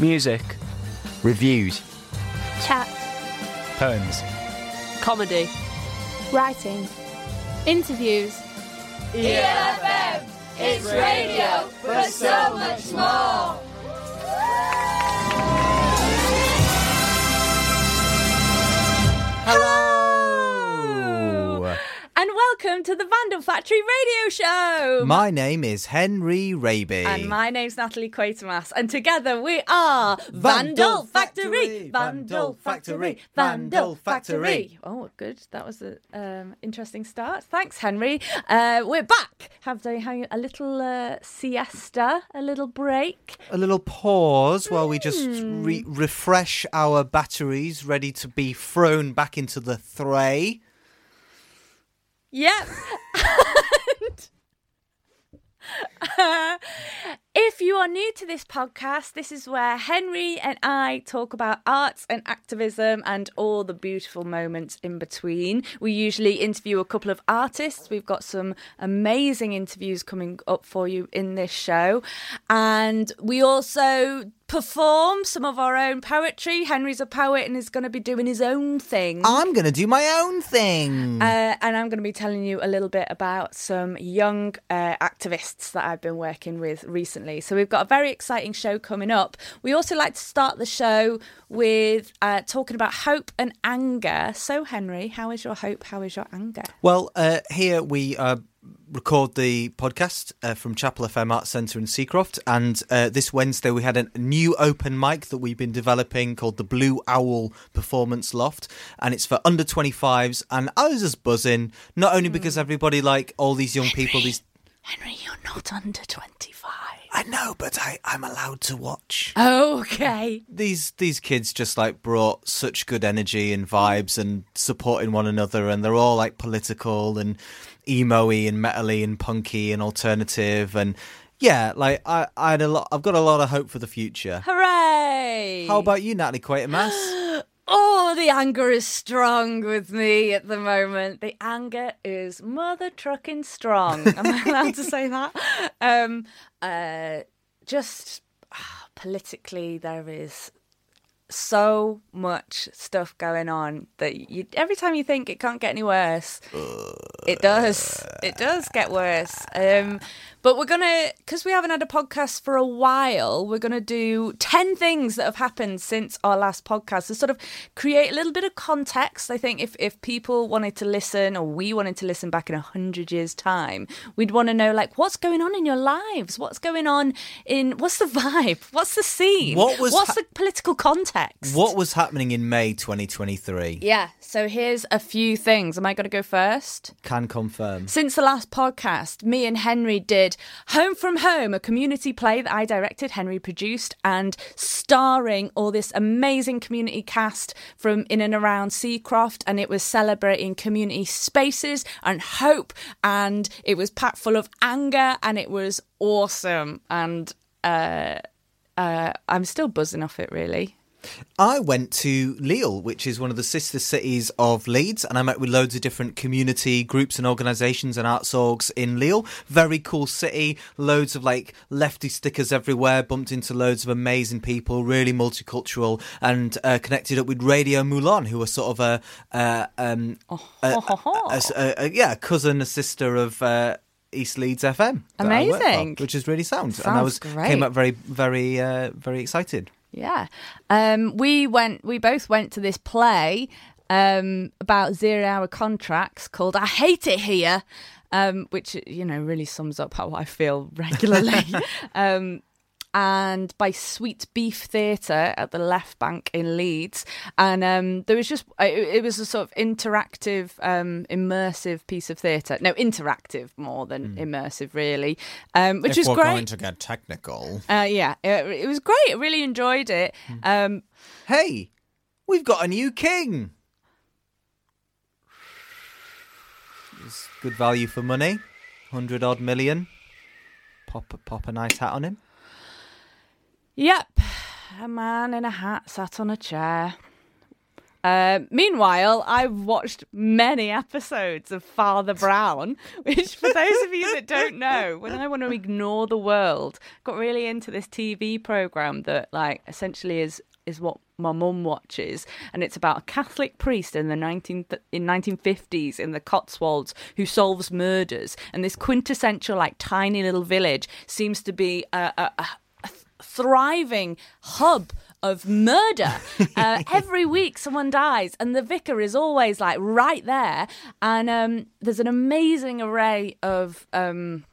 Music. Reviews. Chat. Poems. Comedy. Writing. Interviews. ELFM, it's radio, but so much more. Hello. And welcome to the Vandal Factory Radio Show. My name is Henry Raby. and my name's Natalie Quatermass, and together we are Vandal Vandal Factory, Vandal Factory, Vandal Factory. Oh, good. That was an um, interesting start. Thanks, Henry. Uh, we're back. Have they had a little uh, siesta, a little break? a little pause while we just Hmm. re- refresh our batteries, ready to be thrown back into the fray. Yep. And, uh, if you are new to this podcast, this is where Henry and I talk about arts and activism and all the beautiful moments in between. We usually interview a couple of artists. We've got some amazing interviews coming up for you in this show. And we also perform some of our own poetry. Henry's a poet and is going to be doing his own thing. I'm going to do my own thing. Uh, and I'm going to be telling you a little bit about some young uh, activists that I've been working with recently. So we've got a very exciting show coming up. We also like to start the show with uh, talking about hope and anger. So, Henry, how is your hope? How is your anger? well, uh, here we uh, record the podcast uh, from Chapel FM Arts Centre in Seacroft. And uh, this Wednesday, we had a new open mic that we've been developing called the Blue Owl Performance Loft. And it's for under 25s. And I was just buzzing, not only because everybody, like all these young people, these. Henry, you're not under 25. I know, but I, I'm allowed to watch. Okay. these these kids just like brought such good energy and vibes and supporting one another and they're all like political and emo-y and metal-y and punky and alternative and yeah like I, I had a lot I've got a lot of hope for the future. Hooray. How about you, Natalie Quatermass? Oh, the anger is strong with me at the moment. The anger is mother trucking strong. Am I allowed to say that? Um, uh, just ah, politically, there is so much stuff going on that you, every time you think it can't get any worse, it does. It does get worse. Um, but we're gonna, because we haven't had a podcast for a while, we're gonna do ten things that have happened since our last podcast to sort of create a little bit of context. I think if if people wanted to listen, or we wanted to listen back in a hundred years' time, we'd want to know like what's going on in your lives, what's going on in what's the vibe, what's the scene, What was what's ha- the political context. what was happening in May 2023? Yeah, so here's a few things. Am I going to go first? Can confirm. Since the last podcast, me and Henry did Home from Home, a community play that I directed, Henry produced, and starring all this amazing community cast from in and around Seacroft. And it was celebrating community spaces and hope. And it was packed full of anger and it was awesome. And uh, uh, I'm still buzzing off it, really. I went to Lille, which is one of the sister cities of Leeds, and I met with loads of different community groups and organisations and arts orgs in Lille. Very cool city, loads of like lefty stickers everywhere, bumped into loads of amazing people, really multicultural, and uh, connected up with Radio Moulin, who are sort of a, uh, um, a, a- a- a- yeah, a cousin, a sister of. Uh, East Leeds FM, that I for, Amazing. which is really sound, and I was Sounds great. came up very, very, uh, very excited. Yeah. Um, we went, we both went to this play um, about zero hour contracts called I Hate It Here, um, which, you know, really sums up how I feel regularly. um, and by Sweet Beef Theatre at the Left Bank in Leeds. And um, there was just, it, it was a sort of interactive, um, immersive piece of theatre. No, interactive more than immersive, really, um, which is great. Going to get technical, Uh, yeah, it, it was great. I really enjoyed it. Um, Hey, we've got a new king. It's good value for money. Hundred odd million. Pop pop a nice hat on him. Yep, a man in a hat sat on a chair. Uh, meanwhile, I've watched many episodes of Father Brown, which, for those of you that don't know, when I want to ignore the world, got really into this TV program that, like, essentially is is what my mum watches, and it's about a Catholic priest in the 19 in 1950s in the Cotswolds who solves murders, and this quintessential like tiny little village seems to be a, a, a thriving hub of murder. Uh, every week, someone dies, and the vicar is always like right there. And um, there's an amazing array of. Um,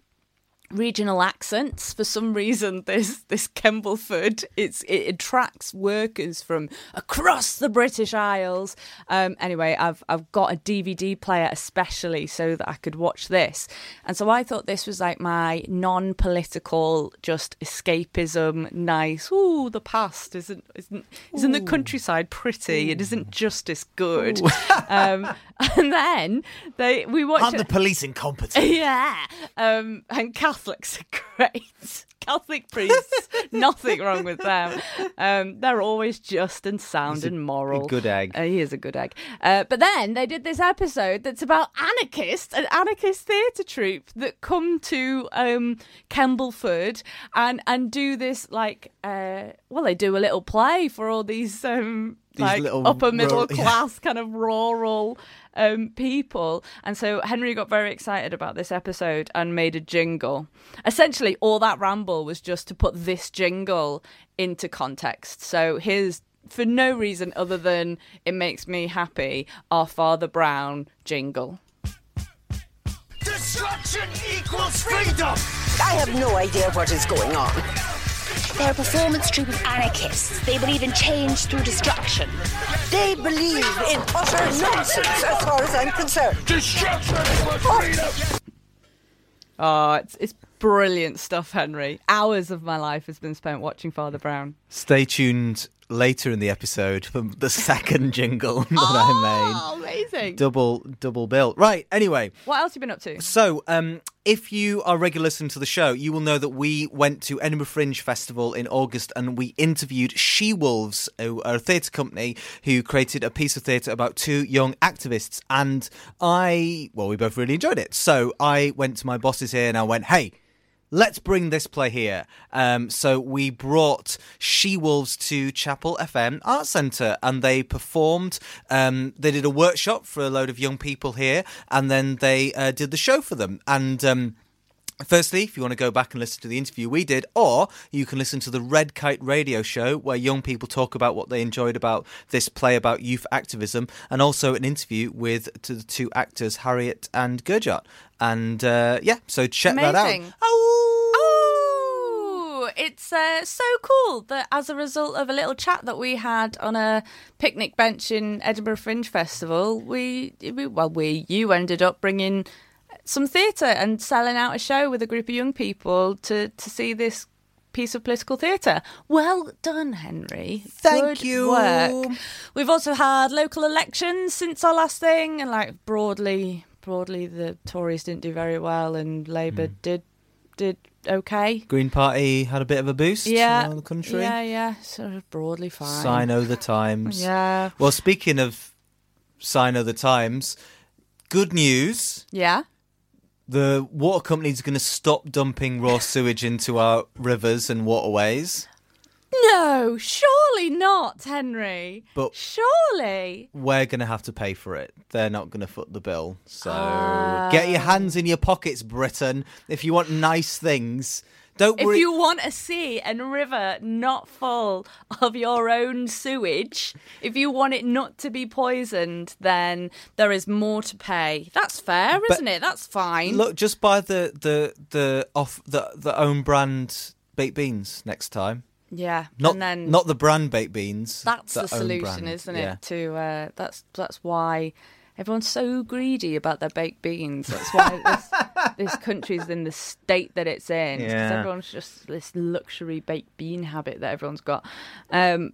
regional accents. For some reason this this Kembleford it's it attracts workers from across the British Isles. Um anyway I've I've got a DVD player especially so that I could watch this. And so I thought this was like my non-political just escapism nice ooh the past isn't isn't isn't the countryside pretty? It isn't justice good. Um and then they we watched the police incompetent? yeah. Um, and Catholics are great. Catholic priests, nothing wrong with them. Um, they're always just and sound He's and moral. a good egg. Uh, he is a good egg. Uh, but then they did this episode that's about anarchists, an anarchist theatre troupe that come to um, Kembleford and and do this like uh, well they do a little play for all these um, These like upper middle rural- yeah. class kind of rural um, people. And so Henry got very excited about this episode and made a jingle. Essentially, all that ramble was just to put this jingle into context. So here's. For no reason other than it makes me happy, our Father Brown jingle. Destruction equals freedom! I have no idea what is going on. They're a performance troupe of anarchists. They believe in change through destruction. They believe in utter nonsense as far as I'm concerned. Destruction equals freedom! Oh, it's it's brilliant stuff, Henry. Hours of my life has been spent watching Father Brown. Stay tuned later in the episode for the second jingle that I made. Oh, amazing! Double double bill. Right. Anyway, What else have you been up to? so um, if you are regular listener to the show, you will know that we went to Edinburgh Fringe Festival in August and we interviewed She Wolves, who are a theatre company who created a piece of theatre about two young activists. And I, well, we both really enjoyed it. So I went to my bosses here and I went, hey, let's bring this play here. Um, so we brought She Wolves to Chapel FM Art Centre and they performed. Um, they did a workshop for a load of young people here and then they uh, did the show for them. And. Um, Firstly, if you want to go back and listen to the interview we did, or you can listen to the Red Kite radio show where young people talk about what they enjoyed about this play about youth activism, and also an interview with to the two actors, Harriet and Gurjot. And uh, yeah, so check that out. Oh! Oh, it's uh, so cool that as a result of a little chat that we had on a picnic bench in Edinburgh Fringe Festival, we, we well, we you ended up bringing some theatre and selling out a show with a group of young people to to see this piece of political theatre. Well done, Henry. Thank Good you. Work. We've also had local elections since our last thing, and like broadly, broadly, the Tories didn't do very well, and Labour hmm. did did okay. Green Party had a bit of a boost Yeah, around the country. yeah, yeah, sort of broadly fine. Sign o' the times. Yeah, Well, speaking of sign o' the times, good news. yeah. The water company's going to stop dumping raw sewage into our rivers and waterways. No, surely not, Henry. But- surely. We're going to have to pay for it. They're not going to foot the bill. So get your oh. hands in your pockets, Britain. If you want nice things, don't If you want a sea and river not full of your own sewage, if you want it not to be poisoned, then there is more to pay. That's fair, isn't it? That's fine. Look, just buy the the the off the the own brand baked beans next time. yeah, Not and then not the brand baked beans. that's the, solution, brand. isn't Yeah. it? To uh, that's that's why everyone's so greedy about their baked beans. That's why this, this country's in the state that it's in. Because Yeah. everyone's just this luxury baked bean habit that everyone's got. Um,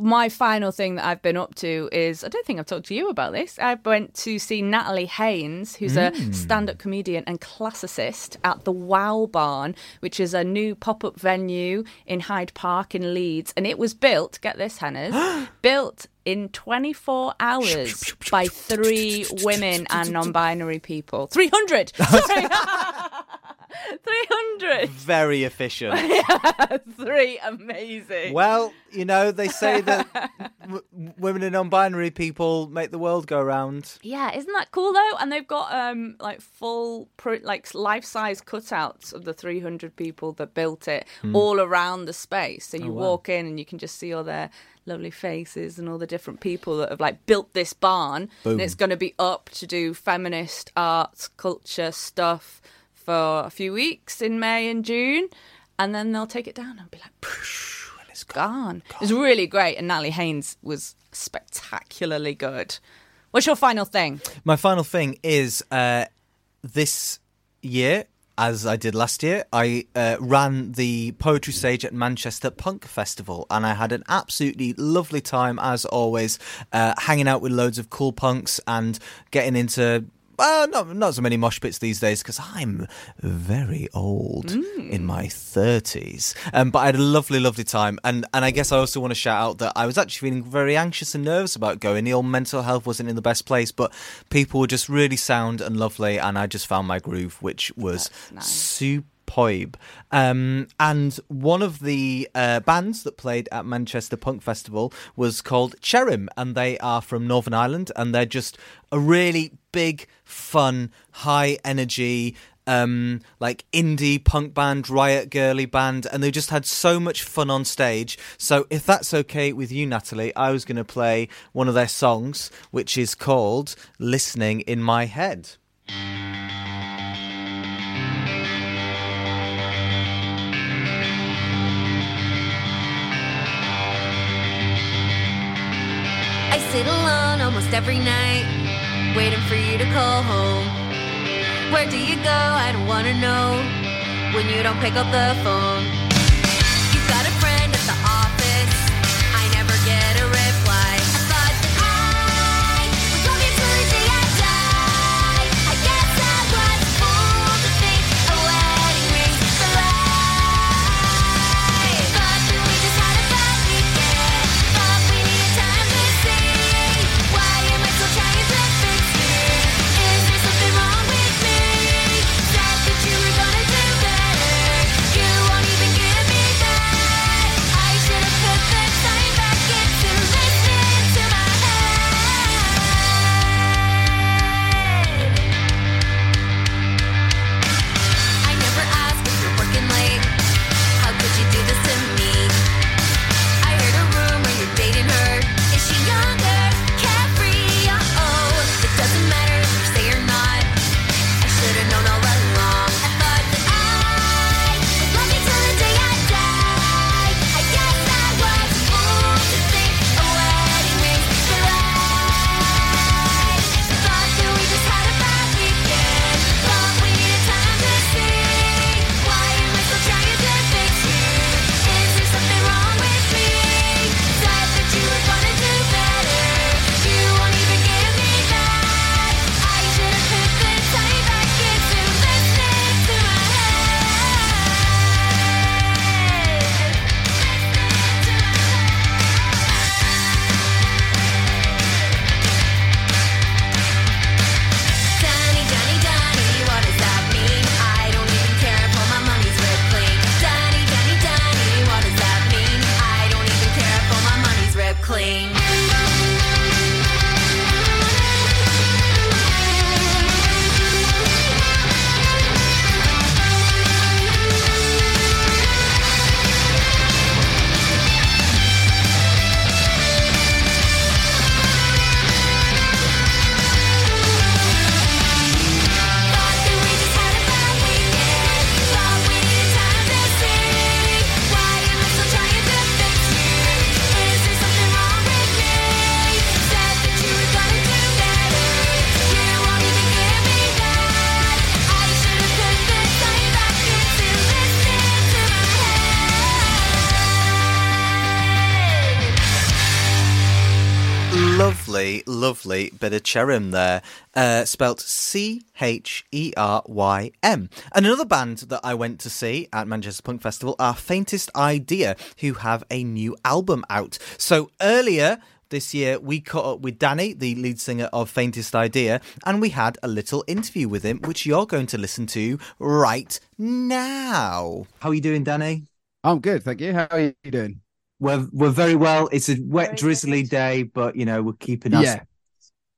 my final thing that I've been up to is I don't think I've talked to you about this. I went to see Natalie Haynes, who's a stand up comedian and classicist at the Wow Barn, which is a new pop up venue in Hyde Park in Leeds. And it was built, get this, Hannahs, built in 24 hours by three women and non binary people. 300! Sorry. 300! Very efficient. Three amazing. well, you know, they say that w- women and non-binary people make the world go round. Yeah, isn't that cool though? And they've got um like full like life size cutouts of the 300 people that built it all around the space. So you walk in and you can just see all their lovely faces and all the different people that have like built this barn. And it's going to be up to do feminist arts, culture stuff for a few weeks in May and June, and then they'll take it down and be like. And it's gone. It was really great, and Natalie Haynes was spectacularly good. What's your final thing? My final thing is uh, this year, as I did last year, I uh, ran the poetry stage at Manchester Punk Festival, and I had an absolutely lovely time, as always, uh, hanging out with loads of cool punks and getting into. Well, not not so many mosh pits these days because I'm very old in my thirties. Um, but I had a lovely, lovely time, and and I guess I also want to shout out that I was actually feeling very anxious and nervous about going. The old mental health wasn't in the best place, but people were just really sound and lovely, and I just found my groove, which was nice. superb. Um, and one of the uh, bands that played at Manchester Punk Festival was called Cherym, and they are from Northern Ireland, and they're just a really big, fun, high energy. Um, like indie punk band, riot girly band, and they just had so much fun on stage. So, if that's okay with you, Natalie, I was going to play one of their songs, which is called "Listening in My Head." I sit alone almost every night, waiting for you to call home. Where do you go? I don't wanna know when you don't pick up the phone. Lovely, lovely bit of Cherym there, uh, spelt C H E R Y M. And another band that I went to see at Manchester Punk Festival are Faintest Idea, who have a new album out. So earlier this year, we caught up with Dani, the lead singer of Faintest Idea, and we had a little interview with him, which you're going to listen to right now. How are you doing, Dani? I'm good, thank you. How are you doing? We're we're very well. It's a wet, drizzly day, but you know we're keeping us Yeah.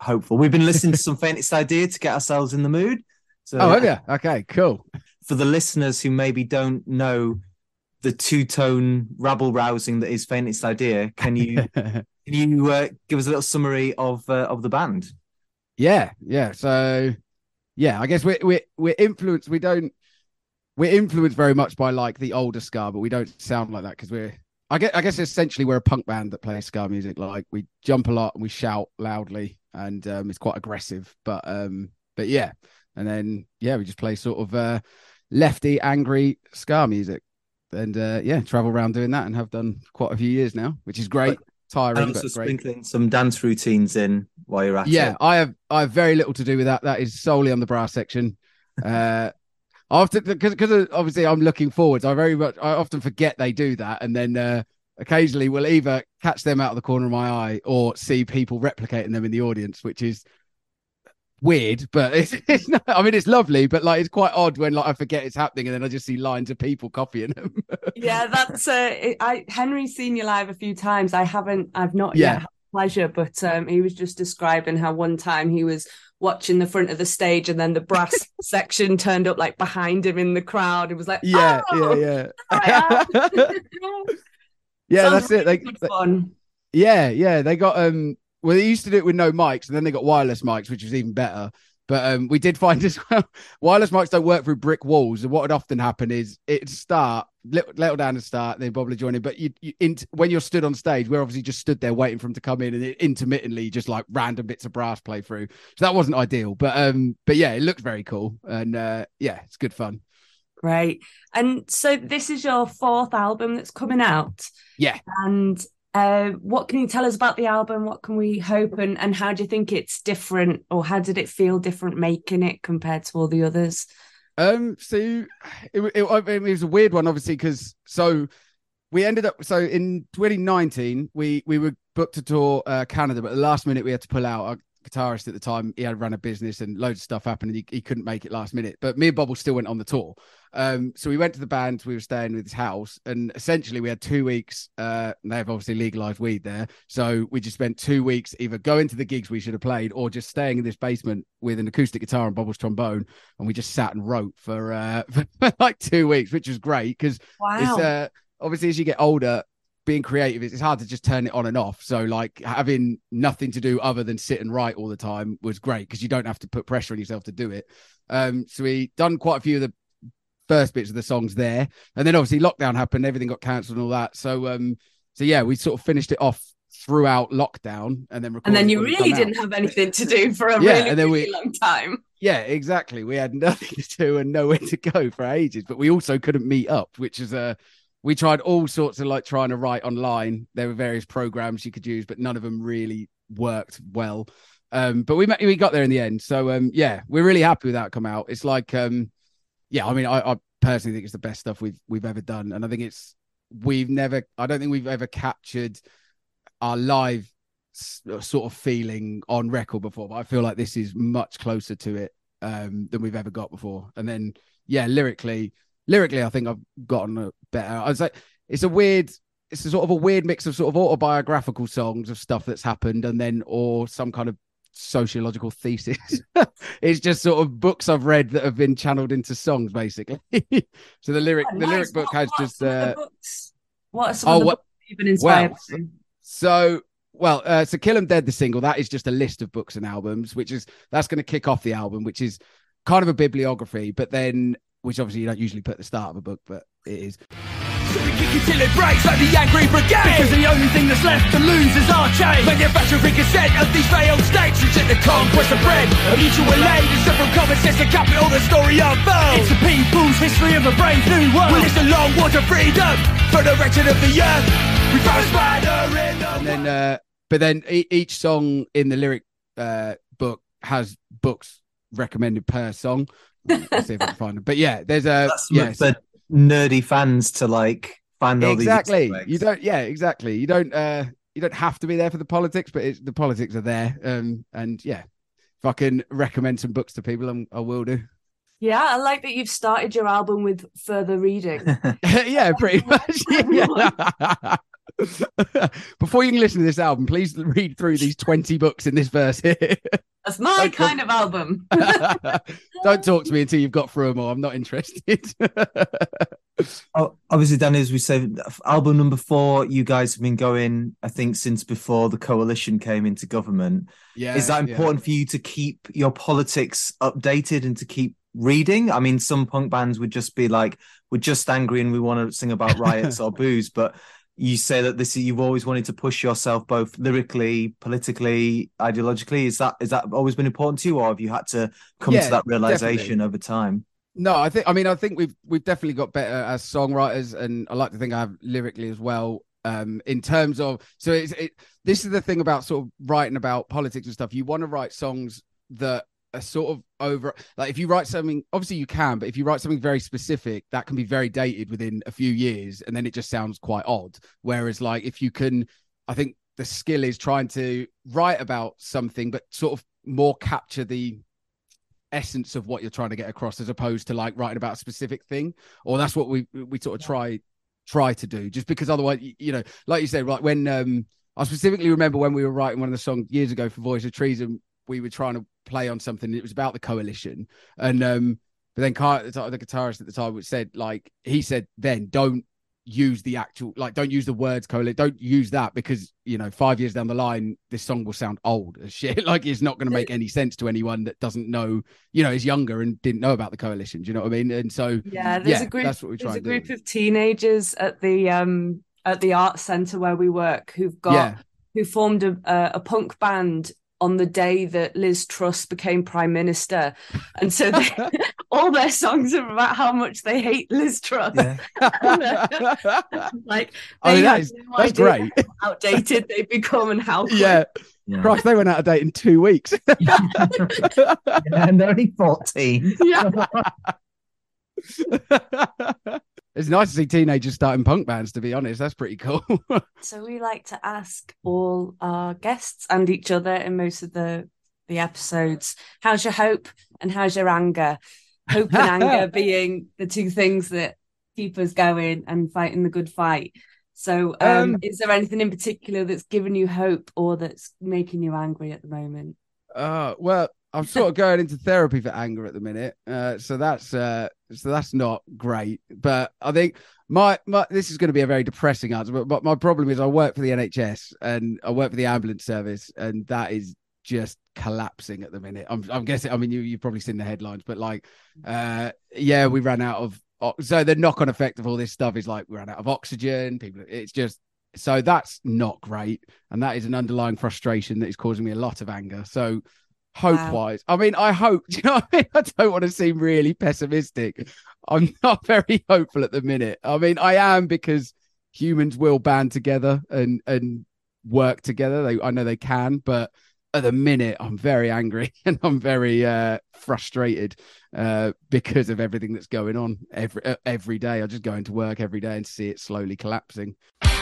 Hopeful. We've been listening to some Faintest Idea to get ourselves in the mood. So, Oh, have you? Okay, cool. for the listeners who maybe don't know the two tone rabble rousing that is Faintest Idea, can you can you uh, give us a little summary of uh, of the band? yeah, yeah. So, yeah, I guess we're we're we're influenced. We don't we're influenced very much by like the older ska, but we don't sound like that because we're. I guess, I guess essentially we're a punk band that plays ska music. Like we jump a lot and we shout loudly, and um, it's quite aggressive. But um, but yeah, and then yeah, we just play sort of uh, lefty, angry ska music, and uh, yeah, travel around doing that, and have done quite a few years now, which is great. Tiring, And also but great. sprinkling some dance routines in while you're at Yeah, it. I have I have very little to do with that. That is solely on the brass section. Uh, I often because because obviously I'm looking forwards. I very much I often forget they do that, and then uh, occasionally we'll either catch them out of the corner of my eye or see people replicating them in the audience, which is weird. But it's, it's not, I mean it's lovely, but like it's quite odd when like I forget it's happening, and then I just see lines of people copying them. yeah, that's uh, it- I Henry's seen you live a few times. I haven't. I've not Yeah. yet had the pleasure, but um, he was just describing how one time he was watching the front of the stage, and then the brass section turned up like behind him in the crowd. It was like, yeah, oh, yeah, yeah. Yeah, Sounds that's it. Really good they- fun. Yeah, yeah. They got um well they used to do it with no mics and then they got wireless mics, which was even better. But um we did find as well wireless mics don't work through brick walls. And what would often happen is it'd start little, little down to start, then probably join in. But you, you in, when you're stood on stage, we're obviously just stood there waiting for them to come in and it intermittently just like random bits of brass play through. So that wasn't ideal. But um but yeah, it looked very cool. And uh yeah, it's good fun. Great. And so this is your fourth album that's coming out. Yeah. And uh, what can you tell us about the album? What can we hope and, and how do you think it's different or how did it feel different making it compared to all the others? Um, so it, it, it was a weird one, obviously, because so we ended up so in 2019 we we were booked to tour uh, Canada, but at the last minute we had to pull out. Guitarist at the time he had run a business and loads of stuff happened, and he, he couldn't make it last minute. But me and Bobble still went on the tour. Um, so we went to the band. We were staying with his house, and essentially we had two weeks. Uh, and they've obviously legalized weed there, so we just spent two weeks either going to the gigs we should have played or just staying in this basement with an acoustic guitar and Bobble's trombone, and we just sat and wrote for uh for like two weeks, which was great because it's uh obviously as you get older being creative it's hard to just turn it on and off so like having nothing to do other than sit and write all the time was great because you don't have to put pressure on yourself to do it um so we done quite a few of the first bits of the songs there and then obviously lockdown happened everything got cancelled and all that so um so yeah we sort of finished it off throughout lockdown and then And then you really didn't have anything to do for a Yeah, really, and then really we- long time. yeah, exactly. We had nothing to do and nowhere to go for ages, but we also couldn't meet up, which is a. we tried all sorts of like trying to write online. There were various programs you could use, but none of them really worked well. Um, but we met, we got there in the end. So um, yeah, we're really happy with that come out. It's like um, yeah, I mean, I, I personally think it's the best stuff we've we've ever done, and I think it's we've never. I don't think we've ever captured our live sort of feeling on record before, but I feel like this is much closer to it um, than we've ever got before. And then, yeah, lyrically, lyrically, I think I've gotten better. I was like, it's a weird, it's a sort of a weird mix of sort of autobiographical songs of stuff that's happened, and then or some kind of sociological thesis. it's just sort of books I've read that have been channeled into songs, basically. so the lyric, Oh, the nice. lyric book What- has just. some of the Uh, books? What are some oh, of the what- books you've been inspired well, by? So, well, uh, so Kill 'Em Dead, the single, that is just a list of books and albums, which is that's going to kick off the album, which is kind of a bibliography, but then, which obviously you don't usually put at the start of a book, but it is. So we kick it till it breaks like the angry brigade? Because the only thing that's left to lose is our chain Manufacturing consent of these failed states Reject the conquest of bread. A mutual aid and several common sense to capital the story unfolds It's the people's history of a brave new world. Well, it's a long war to freedom For the wretched of the earth. We found spider in the And then, uh, but then e- each song in the lyric uh, book has books recommended per song. Let's see if I can find them. But yeah, there's a That's yeah, for nerdy fans to like find all exactly. these. Easter You don't. Yeah, exactly. You don't. uh You don't have to be there for the politics, but it's, the politics are there. Um, and yeah, if I can recommend some books to people, I'm, I will do. Yeah, I like that you've started your album with further reading. yeah, pretty much. Yeah. Before you can listen to this album, please read through these 20 books in this verse here. That's my Don't come- kind of album. Don't talk to me until you've got through them all. I'm not interested. Oh, obviously, Dani, as we say, album number four, you guys have been going, I think, since before the coalition came into government. yeah. Is that yeah. important for you to keep your politics updated and to keep reading? I mean, some punk bands would just be like, we're just angry and we want to sing about riots or booze, but you say that this you've always wanted to push yourself both lyrically, politically, ideologically. Is that is that always been important to you, or have you had to come Yeah, to that realization definitely. over time? No, I think I mean I think we've we've definitely got better as songwriters, and I like to think I have lyrically as well. Um, in terms of so it's it, this is the thing about sort of writing about politics and stuff. You want to write songs that are sort of over like if you write something obviously you can but if you write something very specific that can be very dated within a few years and then it just sounds quite odd. Whereas like if you can i think the skill is trying to write about something but sort of more capture the essence of what you're trying to get across as opposed to like writing about a specific thing or that's what we we sort of try try to do. Just because otherwise you know like you said like when um i specifically remember when we were writing one of the songs years ago for voice of treason we were trying to play on something it was about the coalition and um but then Car- the the guitarist at the time said like he said then don't use the actual like don't use the words coalition don't use that because you know five years down the line this song will sound old as shit like it's not going to make any sense to anyone that doesn't know you know is younger and didn't know about the coalition do you know what i mean and so Yeah, there's Yeah, a group. that's what we try there's a and do. of teenagers at the um at the art center where we work who've got Yeah. who formed a a, a punk band on the day that Liz Truss became prime minister, and so they, all their songs are about how much they hate Liz Truss. like I mean, they that have is- no that's great. how outdated they've become and how quick. yeah Yeah. Christ, they went out of date in two weeks and they're only 14. Yeah. It's nice to see teenagers starting punk bands to be honest that's pretty cool So we like to ask all our guests and each other in most of the the episodes, how's your hope and how's your anger? Hope and anger being the two things that keep us going and fighting the good fight. So um, Um, is there anything in particular that's given you hope or that's making you angry at the moment? Uh, well, I'm sort of going into therapy for anger at the minute, uh, so that's uh, so that's not great. But I think my my this is going to be a very depressing answer. But, but my problem is I work for the NHS and I work for the ambulance service, and that is just collapsing at the minute. I'm I'm guessing. I mean, you you've probably seen the headlines, but like, uh, yeah, we ran out of. So the knock on effect of all this stuff is like we ran out of oxygen. People, it's just so that's not great, and that is an underlying frustration that is causing me a lot of anger. So hope wise, I mean, I hope. Do you know what I mean? I don't want to seem really pessimistic. I'm not very hopeful at the minute. I mean, I am because humans will band together and and work together. They, I know they can, but at the minute, I'm very angry and I'm very uh, frustrated uh, because of everything that's going on every uh, every day. I just go into work every day and see it slowly collapsing.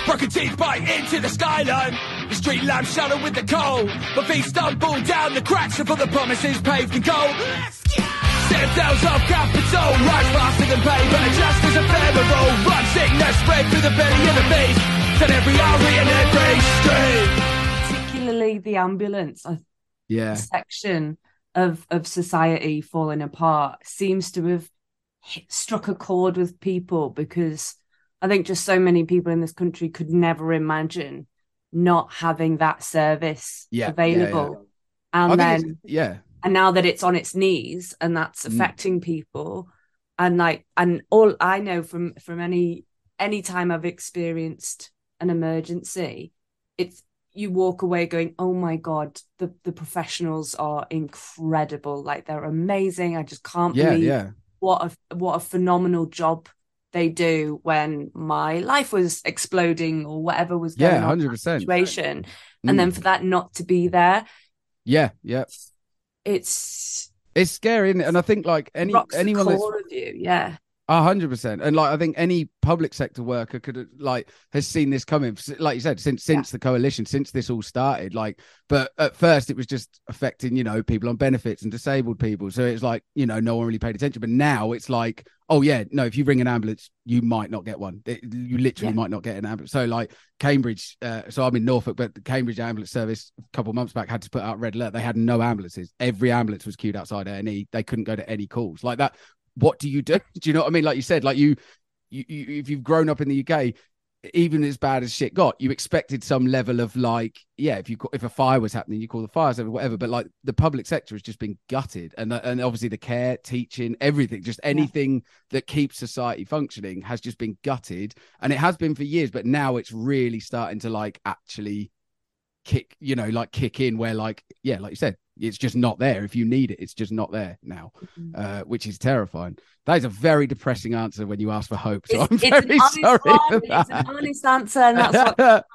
Broken teeth bite into the skyline. The street lamps shadow with the cold. My feet stumble down the cracks of all the promises paved in gold. Let's go. Citadels of capital rise faster than pavement. Just as ephemeral, run sickness spread through the belly of the beast. At every alley and every street. Particularly the ambulance uh, Yeah, section of of society falling apart seems to have hit, struck a chord with people because I think just so many people in this country could never imagine not having that service Yeah, yeah, available. I And think then yeah, and now that it's on its knees and that's Mm. affecting people and like and all I know from from any any time I've experienced an emergency it's you walk away going oh my god the the professionals are incredible like they're amazing I just can't yeah, believe yeah. what a what a phenomenal job they do when my life was exploding or whatever was going Yeah, on in that 100%. situation Mm. and then for that not to be there Yeah, yeah. it's It's scary, isn't it? And I think like any anyone that's of you yeah A hundred percent, and like I think any public sector worker could have like has seen this coming, like you said, since since the coalition, since this all started. Like, but at first it was just affecting you know people on benefits and disabled people, so it's like you know no one really paid attention. But now it's like, oh yeah, no, if you ring an ambulance, you might not get one. It- you literally Yeah. might not get an ambulance. So like Cambridge, uh, so I'm in Norfolk, but the Cambridge ambulance service a couple of months back had to put out red alert. They had no ambulances. Every ambulance was queued outside A and E. They couldn't go to any calls like that what do you do? Do you know what I mean? Like you said, like you, you, you if you've grown up in the UK, even as bad as shit got, you expected some level of like, yeah, if you if a fire was happening, you call the fire service, whatever. But like the public sector has just been gutted, and uh, and obviously the care, teaching, everything, just anything that keeps society functioning has just been gutted, and it has been for years. But now it's really starting to like actually kick, you know, like kick in where like, yeah, like you said, it's just not there. If you need it, it's just not there now, uh, which is terrifying. That is a very depressing answer when you ask for hope. So it's, I'm it's very an sorry one, for it's an honest answer and that's what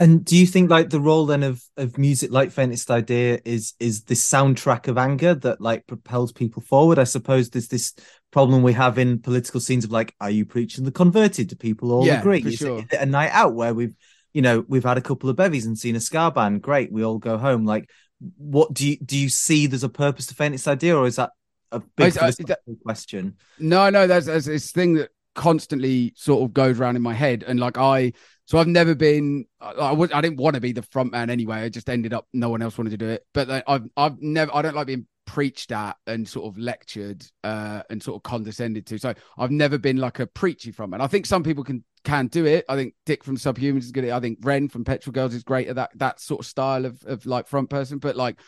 And do you think like the role then of of music like Faintest Idea is is this soundtrack of anger that like propels people forward? I suppose there's this problem we have in political scenes of like, are you preaching the converted? Do people all Yeah, agree? for Is, sure. is it a night out where we've you know we've had a couple of bevies and seen a ska band? Great, we all go home. Like, what do you do? You see there's a purpose to Faintest Idea, or is that a big uh, is philosophical question? No, no, there's, there's this thing that constantly sort of goes around in my head, and like I, so I've never been, I, I, was, I didn't want to be the front man anyway. I just ended up, no one else wanted to do it. But like, I've, I've never, I don't like being preached at and sort of lectured uh, and sort of condescended to. So I've never been like a preachy front man. I think some people can can do it. I think Dick from Subhumans is good. I think Ren from Petrol Girls is great at that that sort of style of of like front person. But like,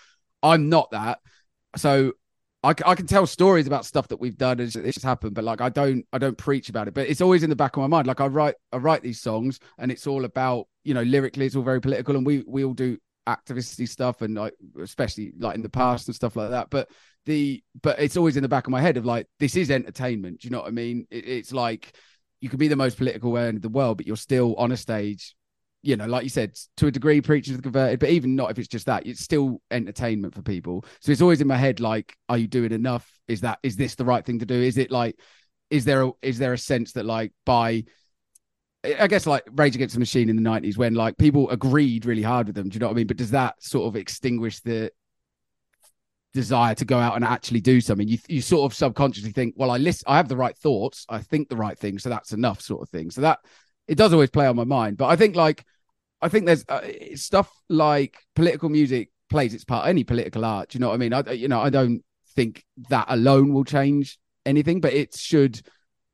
I'm not that. So I, I can tell stories about stuff that we've done as it's just happened, but like I don't I don't preach about it. But it's always in the back of my mind. Like I write I write these songs, and it's all about you know lyrically it's all very political, and we we all do activisty stuff, and like especially like in the past and stuff like that. But the but it's always in the back of my head of like this is entertainment. Do you know what I mean? It, it's like you could be the most political in the world, but you're still on a stage you know, like you said, to a degree, preaching to the converted, but even not if it's just that, it's still entertainment for people. So it's always in my head, like, are you doing enough? Is that is this the right thing to do? Is it like, is there a, is there a sense that like by I guess like Rage Against the Machine in the nineties when like people agreed really hard with them, do you know what I mean? But does that sort of extinguish the desire to go out and actually do something? You you sort of subconsciously think, well, I list I have the right thoughts, I think the right thing, so that's enough, sort of thing. So that it does always play on my mind. But I think like I think there's uh, stuff like political music plays its part. Any political art, you know what I mean? I you know I don't think that alone will change anything, but it should.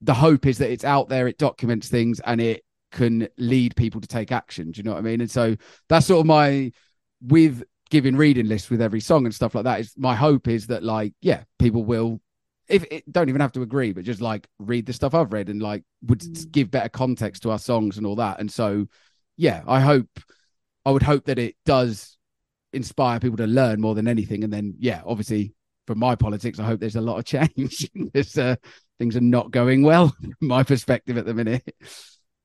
The hope is that it's out there, it documents things, and it can lead people to take action. Do you know what I mean? And so that's sort of my with giving reading lists with every song and stuff like that. Is my hope is that like yeah, people will if it don't even have to agree, but just like read the stuff I've read and like would give better context to our songs and all that. And so yeah, I hope I would hope that it does inspire people to learn more than anything. And then yeah, obviously from my politics, I hope there's a lot of change. there's uh, things are not going well from my perspective at the minute.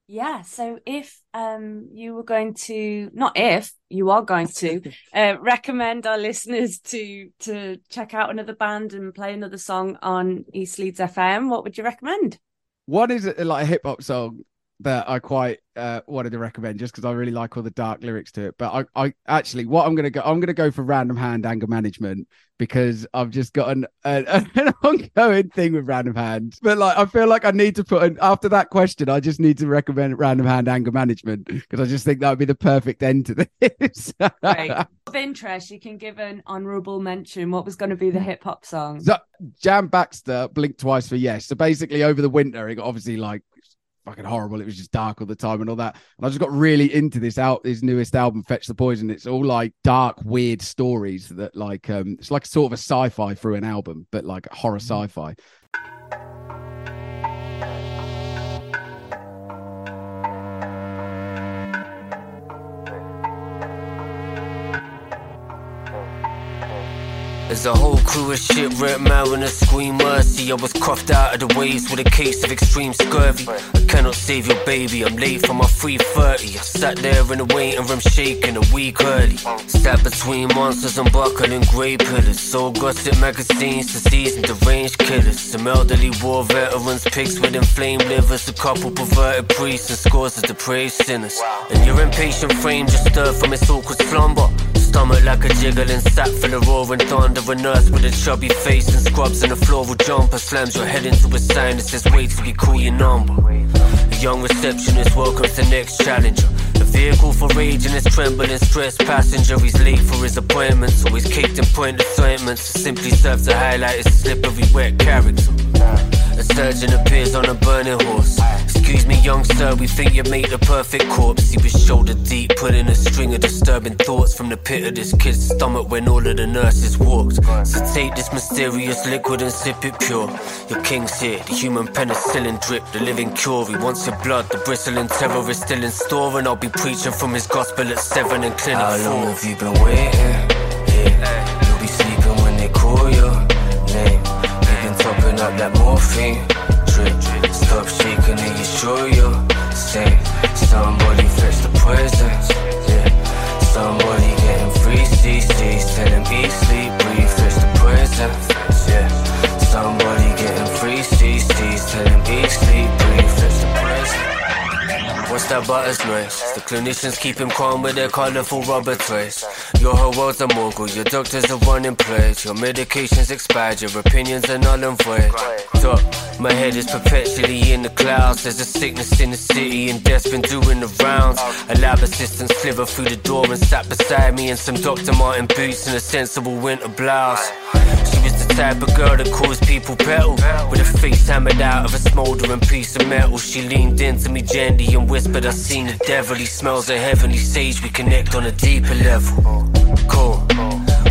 Yeah, so if um you were going to not if you are going to uh, recommend our listeners to to check out another band and play another song on East Leeds FM, what would you recommend? What is uh, like a hip hop song that I quite uh, wanted to recommend just because I really like all the dark lyrics to it. But I, I actually, what I'm gonna go, I'm gonna go for Random Hand Anger Management because I've just got an, an, an ongoing thing with Random Hand. But like, I feel like I need to put an, after that question, I just need to recommend Random Hand Anger Management because I just think that would be the perfect end to this. Great. of interest, you can give an honourable mention. What was going to be the hip hop song? So, Jam Baxter, Blink Twice for Yes. So basically, over the winter, it got obviously like fucking horrible. It was just dark all the time and all that. And I just got really into this out his newest album, Fetch the Poison. It's all like dark, weird stories that like um it's like sort of a sci-fi through an album, but like horror sci-fi. There's a whole crew of shit, shipwrecked mariners scream mercy. I was coughed out of the waves with a case of extreme scurvy. I cannot save your baby, I'm late for my 3.30. I sat there in the waiting room shaking a week early. Sat between monsters and buckling grey pillars. Sold gossip magazines to season deranged killers. Some elderly war veterans, pigs with inflamed livers. A couple perverted priests and scores of depraved sinners. And your impatient frame just stirred from its awkward slumber. Stomach like a jiggling sack full of roaring thunder. A nurse with a chubby face and scrubs and a floral jumper slams your head into a sign that says wait till we call your number. Young receptionist welcomes the next challenger. A vehicle for rage and his trembling, stressed passenger. He's late for his appointments, always caked in pointless ointments. Simply serves to highlight his slippery, wet character. A surgeon appears on a burning horse. Excuse me, young sir, we think you made the perfect corpse. He was shoulder deep, putting a string of disturbing thoughts from the pit of this kid's stomach when all of the nurses walked. So take this mysterious liquid and sip it pure. Your king's here, the human penicillin drip, the living cure. He wants your blood, the bristling terror is still in store, and I'll be preaching from his gospel at seven in clinic. How long have you been waiting? Yeah, you'll be sleeping when they call your name. You've been topping up that morphine. Drip. Stop shaking and you sure you're sane. Somebody fetch the poison. Yeah. Somebody getting free CCs. Tell him eat, sleep, breathe, fetch the poison. Yeah. That butter's nice. The clinicians keep him calm with their colorful rubber trays. Your whole world's a mogul, your doctors are running plays. Your medication's expired, your opinions are null and void. Doc, my head is perpetually in the clouds. There's a sickness in the city, and death's been doing the rounds. A lab assistant slithered through the door and sat beside me in some Dr. Martens boots and a sensible winter blouse. She was the type of girl that caused people petal. With her face hammered out of a smouldering piece of metal, she leaned into me gently and whispered, I seen the devil. He smells a heavenly sage. We connect on a deeper level. Cool.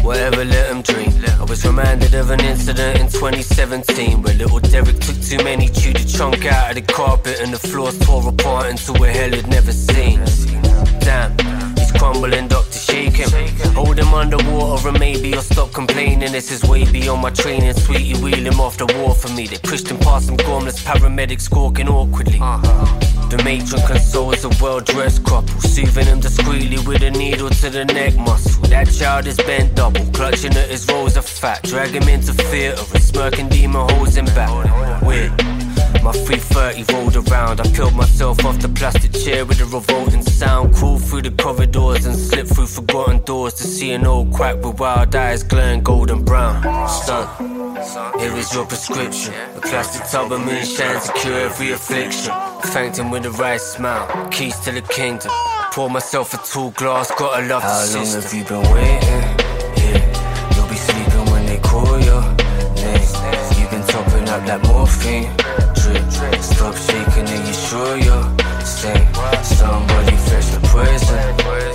Whatever, let him dream. I was reminded of an incident in 2017 where little Derek took too many, chewed a chunk out of the carpet, and the floors tore apart into a hell he'd never seen. Damn, he's crumbling, doctor, shake him. Hold him underwater, and maybe he'll stop complaining. This is way beyond my training. Sweetie, wheel him off the wall for me. They pushed him past some gormless paramedics, squawking awkwardly. The matron consoles a well dressed couple, soothing him discreetly with a needle to the neck muscle. That child is bent double, clutching at his rolls of fat. Drag him into theatre, a smirking demon holds him back. Weird. My 330 rolled around. I peeled myself off the plastic chair with a revolting sound. Crawled through the corridors and slipped through forgotten doors to see an old quack with wild eyes glaring golden brown. Son, here is your prescription. A plastic tub of moonshine to cure every affliction. Thanked him with a right smile. Keys to the kingdom. Pour myself a tall glass, gotta love How the system. How long have you been waiting? Yeah, you'll be sleeping when they call your name. You've been topping up that morphine. Stop shaking and you sure you're sane. Somebody fetch the poison.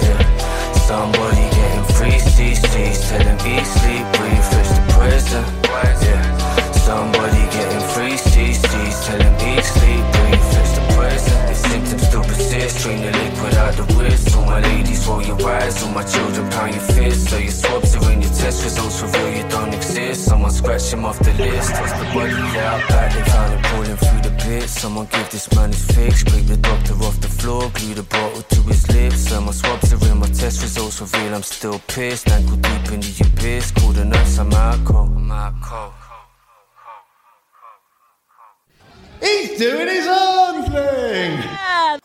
Yeah. Somebody getting free CCs. Tell him eat, sleep, breathe, fetch the poison. Yeah. Somebody getting free CCs. Tell him eat, sleep, breathe, fetch the poison. The symptoms still persist. Drain the liquid out the wrist. All my ladies roll your eyes. All my children pound your fists. So your swabs are in your test results reveal you don't exist. Someone scratch him off the list. Toss the body out back. They found him pulling through the pit. Someone give this man his fix. Scrape the doctor off the floor. Glue the bottle to his lips. And my swabs are in my test results reveal I'm still pissed. Ankle deep in the abyss. Call the nurse. I'm out cold. I'm out cold. He's doing his own thing.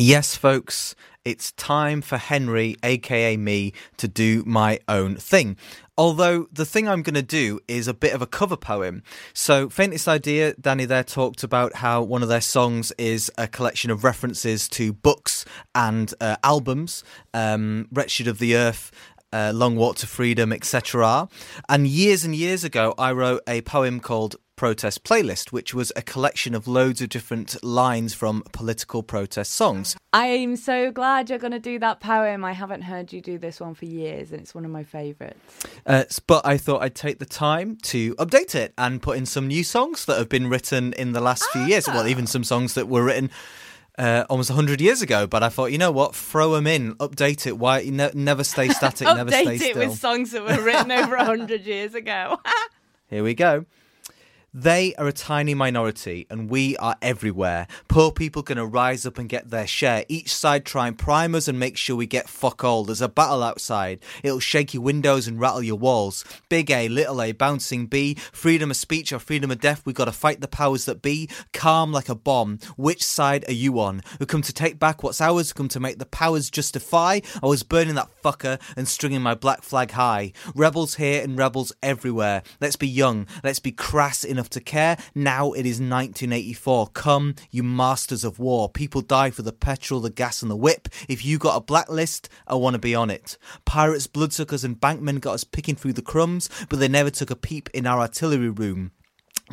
Yes, folks, it's time for Henry, aka me, to do my own thing. Although the thing I'm going to do is a bit of a cover poem. So, Faintest Idea, Dani there talked about how one of their songs is a collection of references to books and uh, albums, um, Wretched of the Earth. Uh, Long Walk to Freedom, etc. And years and years ago, I wrote a poem called Protest Playlist, which was a collection of loads of different lines from political protest songs. I'm so glad you're going to do that poem. I haven't heard you do this one for years, and it's one of my favourites. Uh, but I thought I'd take the time to update it and put in some new songs that have been written in the last few years. Well, even some songs that were written uh, almost 100 years ago, but I thought, you know what, throw them in, update it. Why ne- never stay static, never stay Update it still. with songs that were written over a hundred years ago. Here we go. They are a tiny minority and we are everywhere. Poor people gonna rise up and get their share. Each side try and prime us and make sure we get fuck all. There's a battle outside. It'll shake your windows and rattle your walls. Big A, little a, bouncing B. Freedom of speech or freedom of death. We gotta fight the powers that be. Calm like a bomb. Which side are you on? We come to take back what's ours. We come to make the powers justify. I was burning that fucker and stringing my black flag high. Rebels here and rebels everywhere. Let's be young. Let's be crass to care. Now it is 1984. Come, you masters of war. People die for the petrol, the gas, and the whip. If you got a blacklist, I want to be on it. Pirates, bloodsuckers, and bankmen got us picking through the crumbs, but they never took a peep in our artillery room.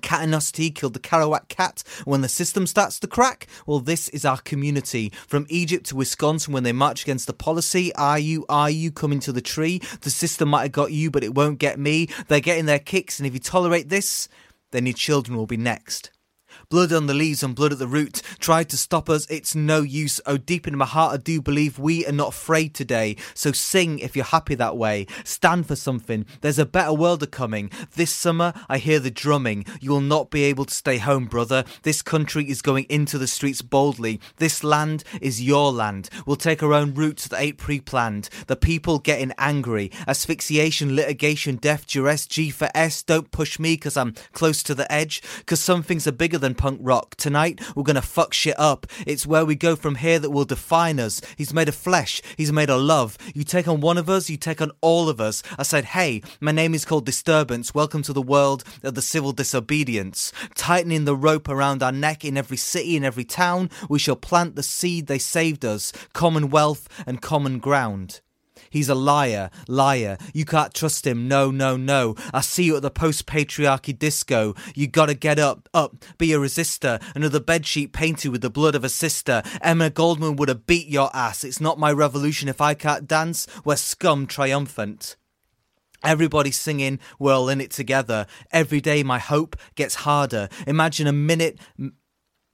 Cat Tea killed the Kerouac cat. When the system starts to crack, well, this is our community. From Egypt to Wisconsin, when they march against the policy, are you, are you coming to the tree? The system might have got you, but it won't get me. They're getting their kicks, and if you tolerate this, then your children will be next. Blood on the leaves and blood at the root tried to stop us. It's no use. Oh, deep in my heart, I do believe we are not afraid today. So sing if you're happy that way. Stand for something. There's a better world a coming. This summer, I hear the drumming. You will not be able to stay home, brother. This country is going into the streets boldly. This land is your land. We'll take our own routes that ain't pre-planned. The people getting angry. Asphyxiation, litigation, death, duress, G for S. Don't push me because I'm close to the edge. Because some things are bigger than punk rock. Tonight, we're gonna fuck shit up. It's where we go from here that will define us. He's made of flesh, he's made of love. You take on one of us, you take on all of us. I said, hey, my name is called Disturbance. Welcome to the world of the civil disobedience. Tightening the rope around our neck in every city, in every town, we shall plant the seed they saved us commonwealth and common ground. He's a liar, liar. You can't trust him. No, no, no. I see you at the post patriarchy disco. You gotta get up, up, be a resistor. Another bedsheet painted with the blood of a sister. Emma Goldman would have beat your ass. It's not my revolution if I can't dance. We're scum triumphant. Everybody singing, we're all in it together. Every day my hope gets harder. Imagine a minute. M-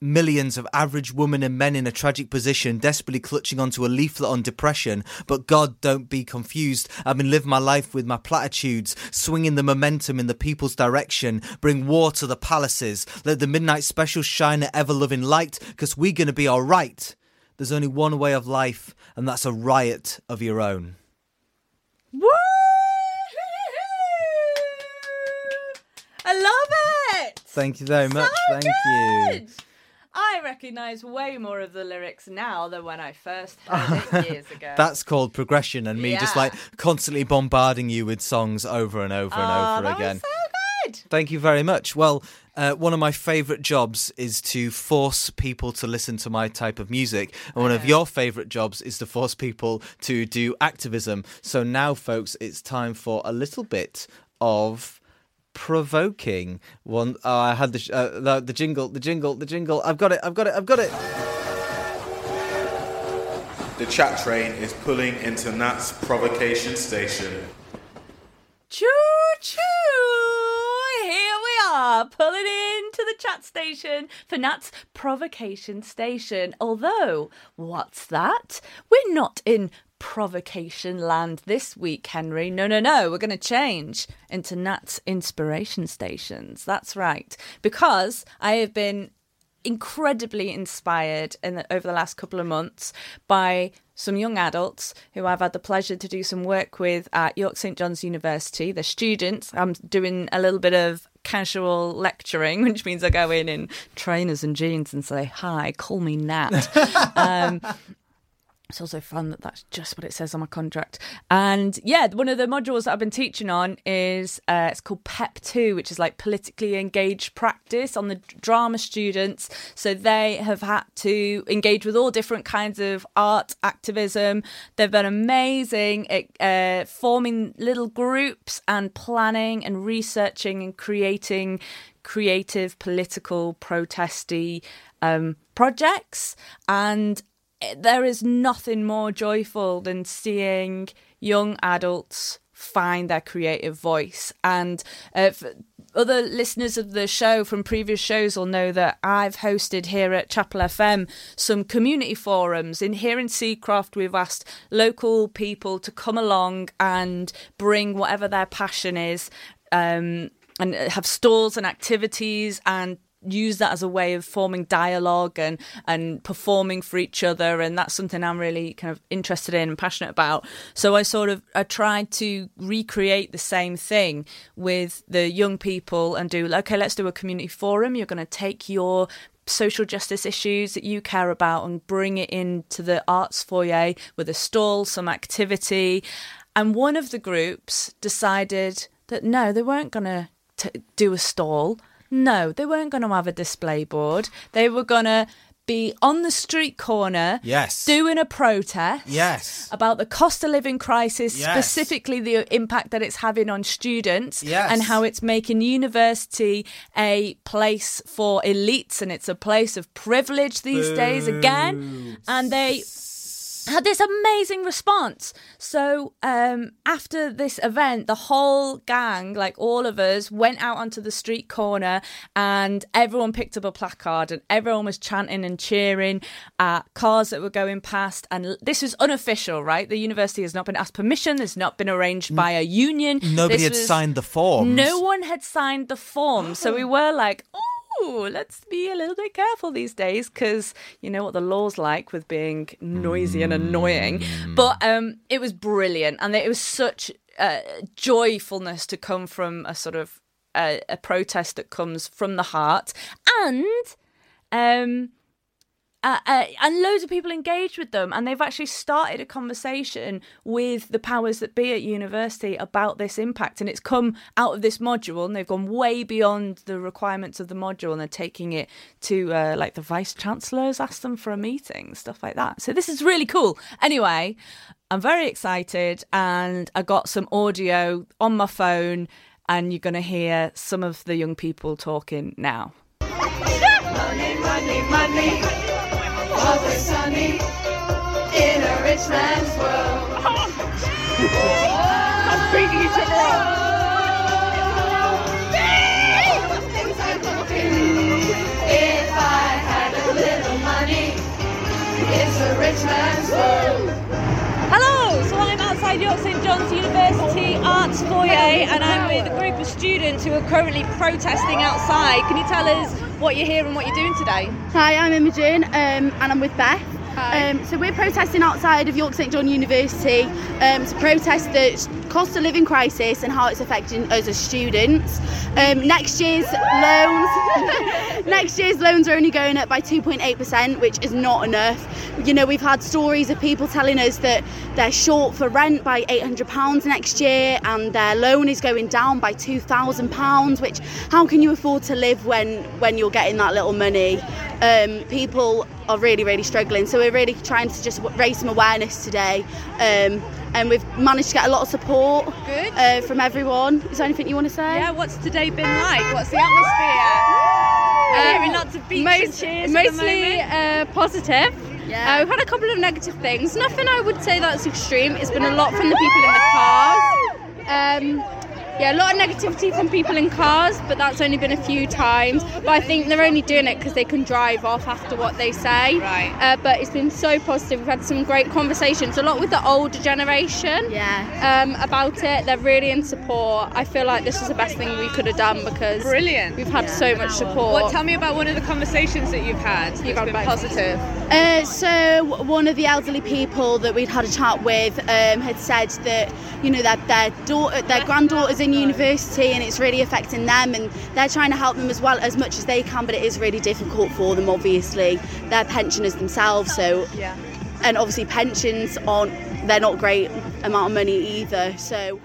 millions of average women and men in a tragic position, desperately clutching onto a leaflet on depression. But God, don't be confused. I've been living my life with my platitudes, swinging the momentum in the people's direction. Bring war to the palaces. Let the midnight special shine at ever loving light, because we're going to be all right. There's only one way of life, and that's a riot of your own. Woo! I love it. Thank you very much. Thank you. I recognise way more of the lyrics now than when I first heard it years ago. That's called progression, and me just like constantly bombarding you with songs over and over oh, and over that again. so good. Thank you very much. Well, uh, one of my favourite jobs is to force people to listen to my type of music, and one of your favourite jobs is to force people to do activism. So now, folks, it's time for a little bit of provoking one oh, i had the, sh- uh, the the jingle the jingle the jingle i've got it i've got it i've got it The chat train is pulling into Nat's provocation station. Choo choo! Here we are, pulling into the chat station for Nat's provocation station. Although, what's that? We're not in provocation land this week, Henry. No, no, no. We're going to change into Nat's inspiration stations. That's right. Because I have been incredibly inspired in the, over the last couple of months by some young adults who I've had the pleasure to do some work with at York St John's University. They're students. I'm doing a little bit of casual lecturing, which means I go in in trainers and jeans and say, "Hi, call me Nat." um, it's also fun that that's just what it says on my contract. And yeah, one of the modules that I've been teaching on is uh, it's called PEP 2, which is like politically engaged practice on the drama students. So they have had to engage with all different kinds of art activism. They've been amazing at uh, forming little groups and planning and researching and creating creative, political, protesty um, projects. And there is nothing more joyful than seeing young adults find their creative voice and uh, other listeners of the show from previous shows will know that I've hosted here at Chapel FM some community forums. In here in Seacroft, we've asked local people to come along and bring whatever their passion is. Um, and have stalls and activities and use that as a way of forming dialogue and and performing for each other and that's something I'm really kind of interested in and passionate about. So I sort of I tried to recreate the same thing with the young people and do okay let's do a community forum. You're going to take your social justice issues that you care about and bring it into the arts foyer with a stall some activity. And one of the groups decided that no they weren't going to do a stall no, they weren't going to have a display board. They were going to be on the street corner yes doing a protest yes about the cost of living crisis yes. specifically the impact that it's having on students yes. and how it's making university a place for elites and it's a place of privilege these Boo. days again and they had this amazing response. So um, after this event, the whole gang, like all of us, went out onto the street corner and everyone picked up a placard and everyone was chanting and cheering at cars that were going past. And this was unofficial, right? The university has not been asked permission. There's not been arranged by a union. Nobody This had was- signed the forms. No one had signed the form. So we were like, oh, let's be a little bit careful these days because you know what the law's like with being noisy and annoying. But um, it was brilliant, and it was such uh, joyfulness to come from a sort of uh, a protest that comes from the heart, and um, uh, uh, and loads of people engaged with them, and they've actually started a conversation with the powers that be at university about this impact. And it's come out of this module, and they've gone way beyond the requirements of the module, and they're taking it to uh, like the vice chancellors asked them for a meeting, stuff like that. So this is really cool. Anyway, I'm very excited, and I got some audio on my phone, and you're going to hear some of the young people talking now. Money, money, money. Always sunny in a rich man's world. I'm beating each other If I had a little money, it's a rich man's world. Hello, I'm outside York St John's University Arts Foyer and I'm with a group of students who are currently protesting outside. Can you tell us what you're here and what you're doing today? Hi, I'm Imogen um, and I'm with Beth. Um, so we're protesting outside of York St John University um, to protest the cost of living crisis and how it's affecting us as students. Um, next year's loans, next year's loans are only going up by 2.8%, which is not enough. You know, we've had stories of people telling us that they're short for rent by 800 pounds next year, and their loan is going down by 2,000 pounds. Which, how can you afford to live when when you're getting that little money? Um, people are really, really struggling. So we're really trying to just raise some awareness today. Um, and we've managed to get a lot of support. Uh, from everyone. Is there anything you want to say? Yeah, what's today been like? What's the atmosphere? We're hearing lots of beats and cheers mostly uh, positive. Yeah. Uh, we've had a couple of negative things. Nothing I would say that's extreme. It's been a lot from the people in the cars. Um, yeah, a lot of negativity from people in cars, but that's only been a few times. But I think they're only doing it because they can drive off after what they say. Right. Uh, but it's been so positive. We've had some great conversations, a lot with the older generation. Yeah. Um, about it, they're really in support. I feel like this is the best thing we could have done because Brilliant. We've had so much support. What, tell me about one of the conversations that you've had You've been positive. Uh, so one of the elderly people that we'd had a chat with um, had said that you know that their daughter, their granddaughter's in university and it's really affecting them, and they're trying to help them as well as much as they can, but it is really difficult for them. Obviously, they're pensioners themselves, so Yeah. and obviously pensions aren't they're not great amount of money either. So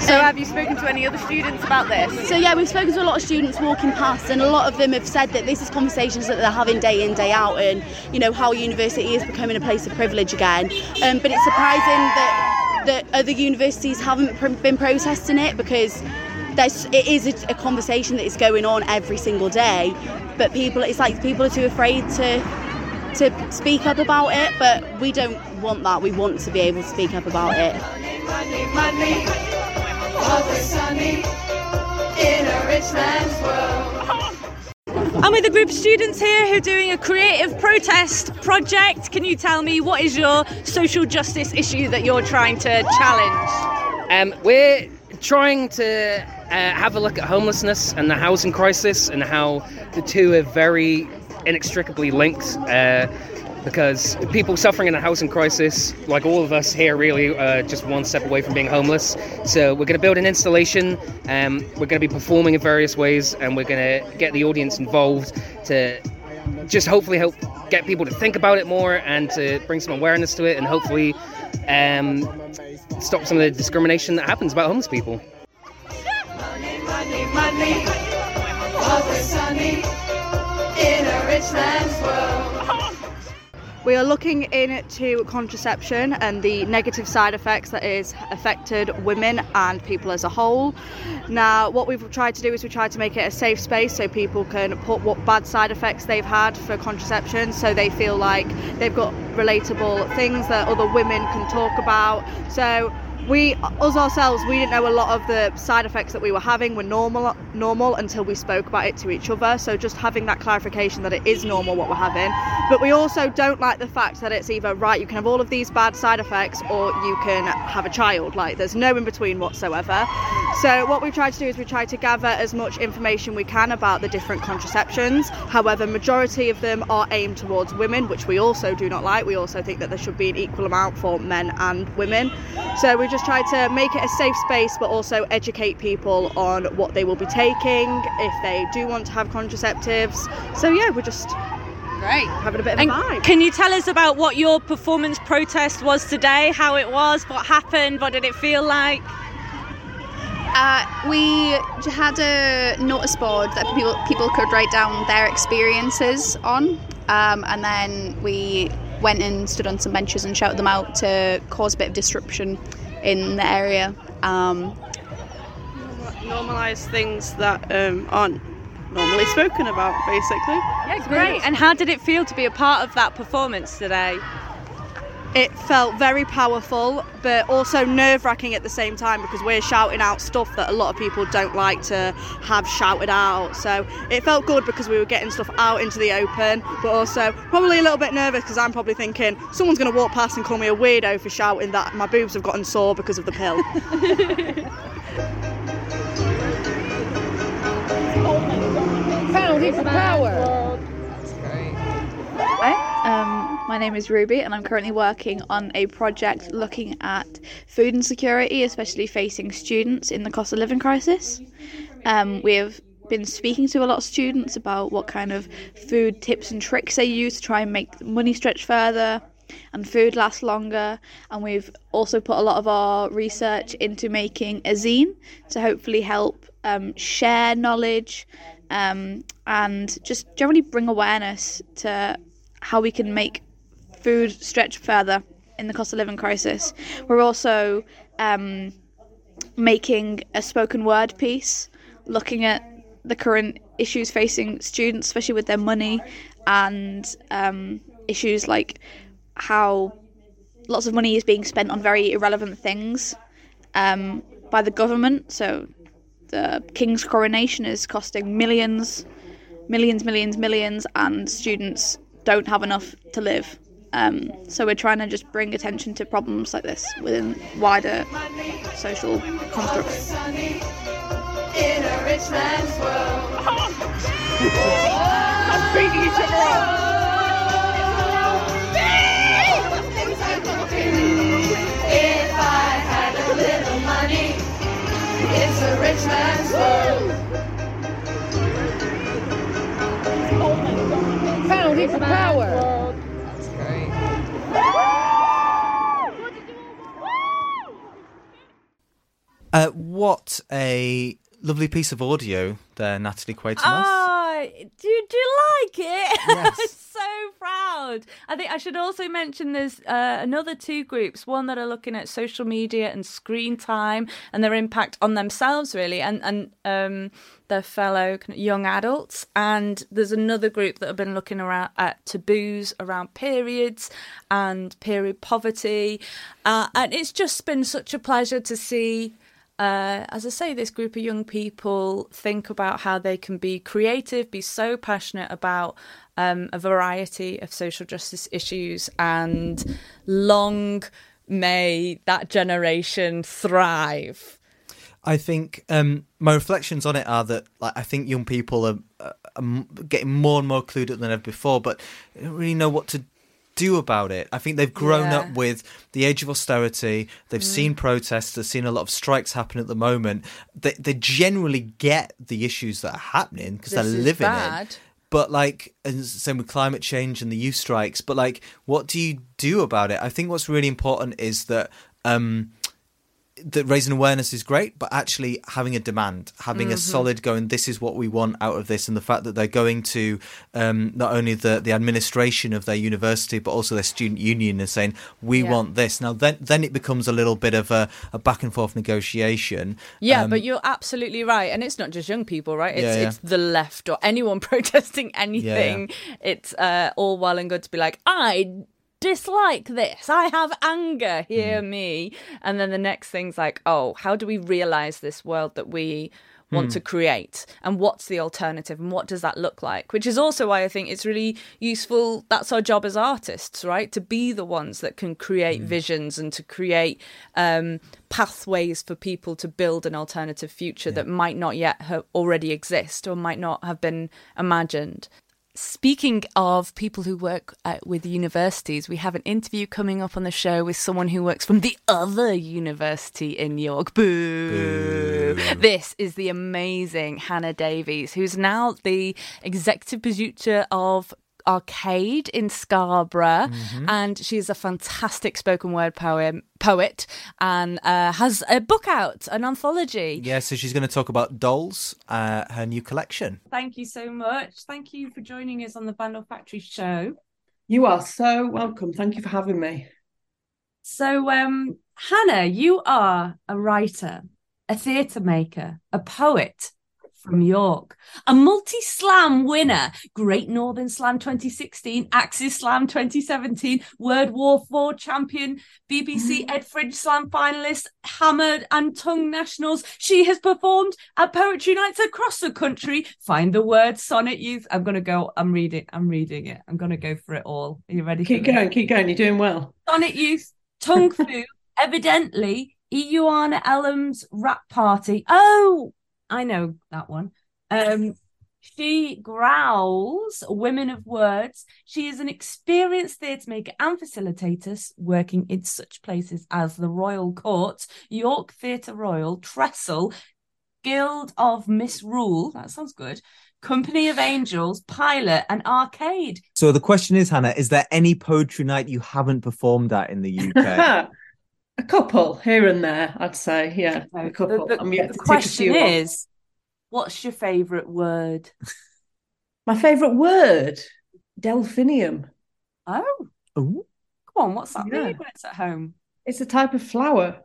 So have you spoken to any other students about this? so yeah, we've spoken to a lot of students walking past, and a lot of them have said that this is conversations that they're having day in day out, and you know how university is becoming a place of privilege again. Um, but it's surprising that that other universities haven't pr- been protesting it because there's it is a, a conversation that is going on every single day, but people it's like people are too afraid to to speak up about it. But we don't want that. We want to be able to speak up about it. Money, money, always sunny in a rich man's world. I'm with a group of students here who are doing a creative protest project. Can you tell me what is your social justice issue that you're trying to challenge? Um, we're trying to uh, have a look at homelessness and the housing crisis and how the two are very inextricably linked. Uh, because people suffering in a housing crisis, like all of us here, really, are just one step away from being homeless. So we're going to build an installation. Um, we're going to be performing in various ways, and we're going to get the audience involved to just hopefully help get people to think about it more and to bring some awareness to it, and hopefully um, stop some of the discrimination that happens about homeless people. Money, money, money, sunny in a rich man's world. We are looking into contraception and the negative side effects that is affected women and people as a whole. Now, what we've tried to do is we tried to make it a safe space so people can put what bad side effects they've had for contraception so they feel like they've got relatable things that other women can talk about. So we us ourselves we didn't know a lot of the side effects that we were having were normal normal until we spoke about it to each other. So just having that clarification that it is normal what we're having. But we also don't like the fact that it's either right you can have all of these bad side effects or you can have a child. Like there's no in between whatsoever. So what we tried to do is we try to gather as much information we can about the different contraceptions. However majority of them are aimed towards women which we also do not like. We also think that there should be an equal amount for men and women. So we just try to make it a safe space but also educate people on what they will be taking if they do want to have contraceptives so yeah we're just Great. having a bit of And a vibe can you tell us about what your performance protest was today? How it was? What happened? What did it feel like? Uh, we had a notice board that people people could write down their experiences on, um, and then we went and stood on some benches and shouted them out to cause a bit of disruption in the area. Um, Normalise things that um, aren't normally spoken about, basically. Yeah, great. And how did it feel to be a part of that performance today? It felt very powerful but also nerve wracking at the same time because we're shouting out stuff that a lot of people don't like to have shouted out. So it felt good because we were getting stuff out into the open, but also probably a little bit nervous because I'm probably thinking someone's going to walk past and call me a weirdo for shouting that my boobs have gotten sore because of the pill. Oh Founding for power. Hi, um, my name is Ruby, and I'm currently working on a project looking at food insecurity, especially facing students in the cost of living crisis. Um, we have been speaking to a lot of students about what kind of food tips and tricks they use to try and make money stretch further and food last longer. And we've also put a lot of our research into making a zine to hopefully help um, share knowledge um, and just generally bring awareness to how we can make food stretch further in the cost of living crisis. We're also um, making a spoken word piece looking at the current issues facing students, especially with their money, and um, issues like how lots of money is being spent on very irrelevant things um, by the government. So the king's coronation is costing millions, millions, millions, millions, and students don't have enough to live. Um, so we're trying to just bring attention to problems like this within wider social constructs. In a rich man's world. I'm beating each other up. If I had a little money, it's a rich man's world. Founding for power. Uh, what a lovely piece of audio there, Natalie Quatermass. Oh, do, do you like it? Yes. I'm so proud. I think I should also mention there's uh, another two groups, one that are looking at social media and screen time and their impact on themselves, really, and, and um, their fellow young adults. And there's another group that have been looking around at taboos around periods and period poverty. Uh, and it's just been such a pleasure to see uh, as I say, this group of young people think about how they can be creative, be so passionate about um, a variety of social justice issues, and long may that generation thrive. I think um, my reflections on it are that like, I think young people are, are, are getting more and more clued up than ever before, but they don't really know what to do about it. I think they've grown Yeah. up with the age of austerity. They've Mm. seen protests. They've seen a lot of strikes happen at the moment. They they generally get the issues that are happening because they're living bad. it. But like, and same with climate change and the youth strikes. But like, what do you do about it? I think what's really important is that. um that raising awareness is great, but actually having a demand, having a Mhm. solid going, this is what we want out of this, and the fact that they're going to um, not only the, the administration of their university, but also their student union and saying, we Yeah. want this. Now, then, then it becomes a little bit of a, a back and forth negotiation. Yeah, Um, but you're absolutely right, and it's not just young people, right? It's Yeah, yeah. it's the left or anyone protesting anything. It's uh, all well and good to be like, I dislike this. I have anger. Hear Mm. me. And then the next thing's like, oh, how do we realize this world that we want Hmm. to create and what's the alternative and what does that look like which is also why i think it's really useful that's our job as artists right to be the ones that can create visions and to create um, pathways for people to build an alternative future that might not yet have already exist or might not have been imagined Speaking of people who work uh, with universities, we have an interview coming up on the show with someone who works from the other university in York. Boo! This is the amazing Hannah Davies, who's now the executive producer of Arcade in Scarborough, and she's a fantastic spoken word poem poet and uh, has a book out, an anthology. yeah, so she's going to talk about Dolls, uh, her new collection. Thank you so much. Thank you for joining us on the Vandal Factory show. You are so welcome. Thank you for having me. So, um, Hannah, you are a writer, a theatre maker, a poet from York, a multi slam winner, Great Northern Slam 2016, Axis Slam 2017, Word War 4 champion, BBC mm-hmm. Ed Fringe Slam finalist, Hammer and Tongue Nationals. She has performed at poetry nights across the country. Find the word Sonnet Youth. I'm going to go, I'm reading, I'm reading it. I'm going to go for it all. Are you ready? Keep going, keep going. You're doing well. Sonnet Youth, Tongue Fu, evidently, Ioana Ellam's rap party. Oh, I know that one. Um, she growls, Women of Words. She is an experienced theatre maker and facilitator working in such places as the Royal Court, York Theatre Royal, Trestle, Guild of Misrule. That sounds good. Company of Angels, Pilot, and Arcade. So the question is, Hannah, is there any poetry night you haven't performed at in the UK? a couple here and there, I'd say. Yeah, a couple. The, the- I'm yet the to tick a question few off. is, what's your favourite word? my favourite word, delphinium. Oh, Ooh. come on, what's that Yeah. mean when it's at home? It's a type of flower.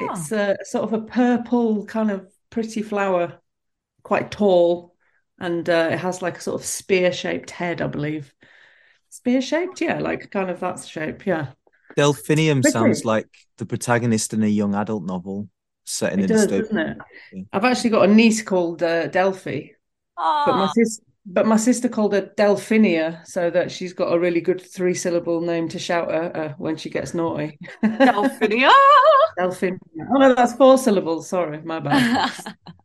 Ah. It's a sort of a purple kind of pretty flower, quite tall, and uh, it has like a sort of spear-shaped head, I believe. Spear-shaped, yeah, like kind of that shape, yeah. Delphinium sounds like the protagonist in a young adult novel set in It a does, dystopian. doesn't it? Yeah. I've actually got a niece called uh, Delphi, but my Ah, sis, but my sister called her Delphinia, so that she's got a really good three-syllable name to shout at her when she gets naughty. Delphinia. Delphinia. Oh no, that's four syllables. Sorry, my bad.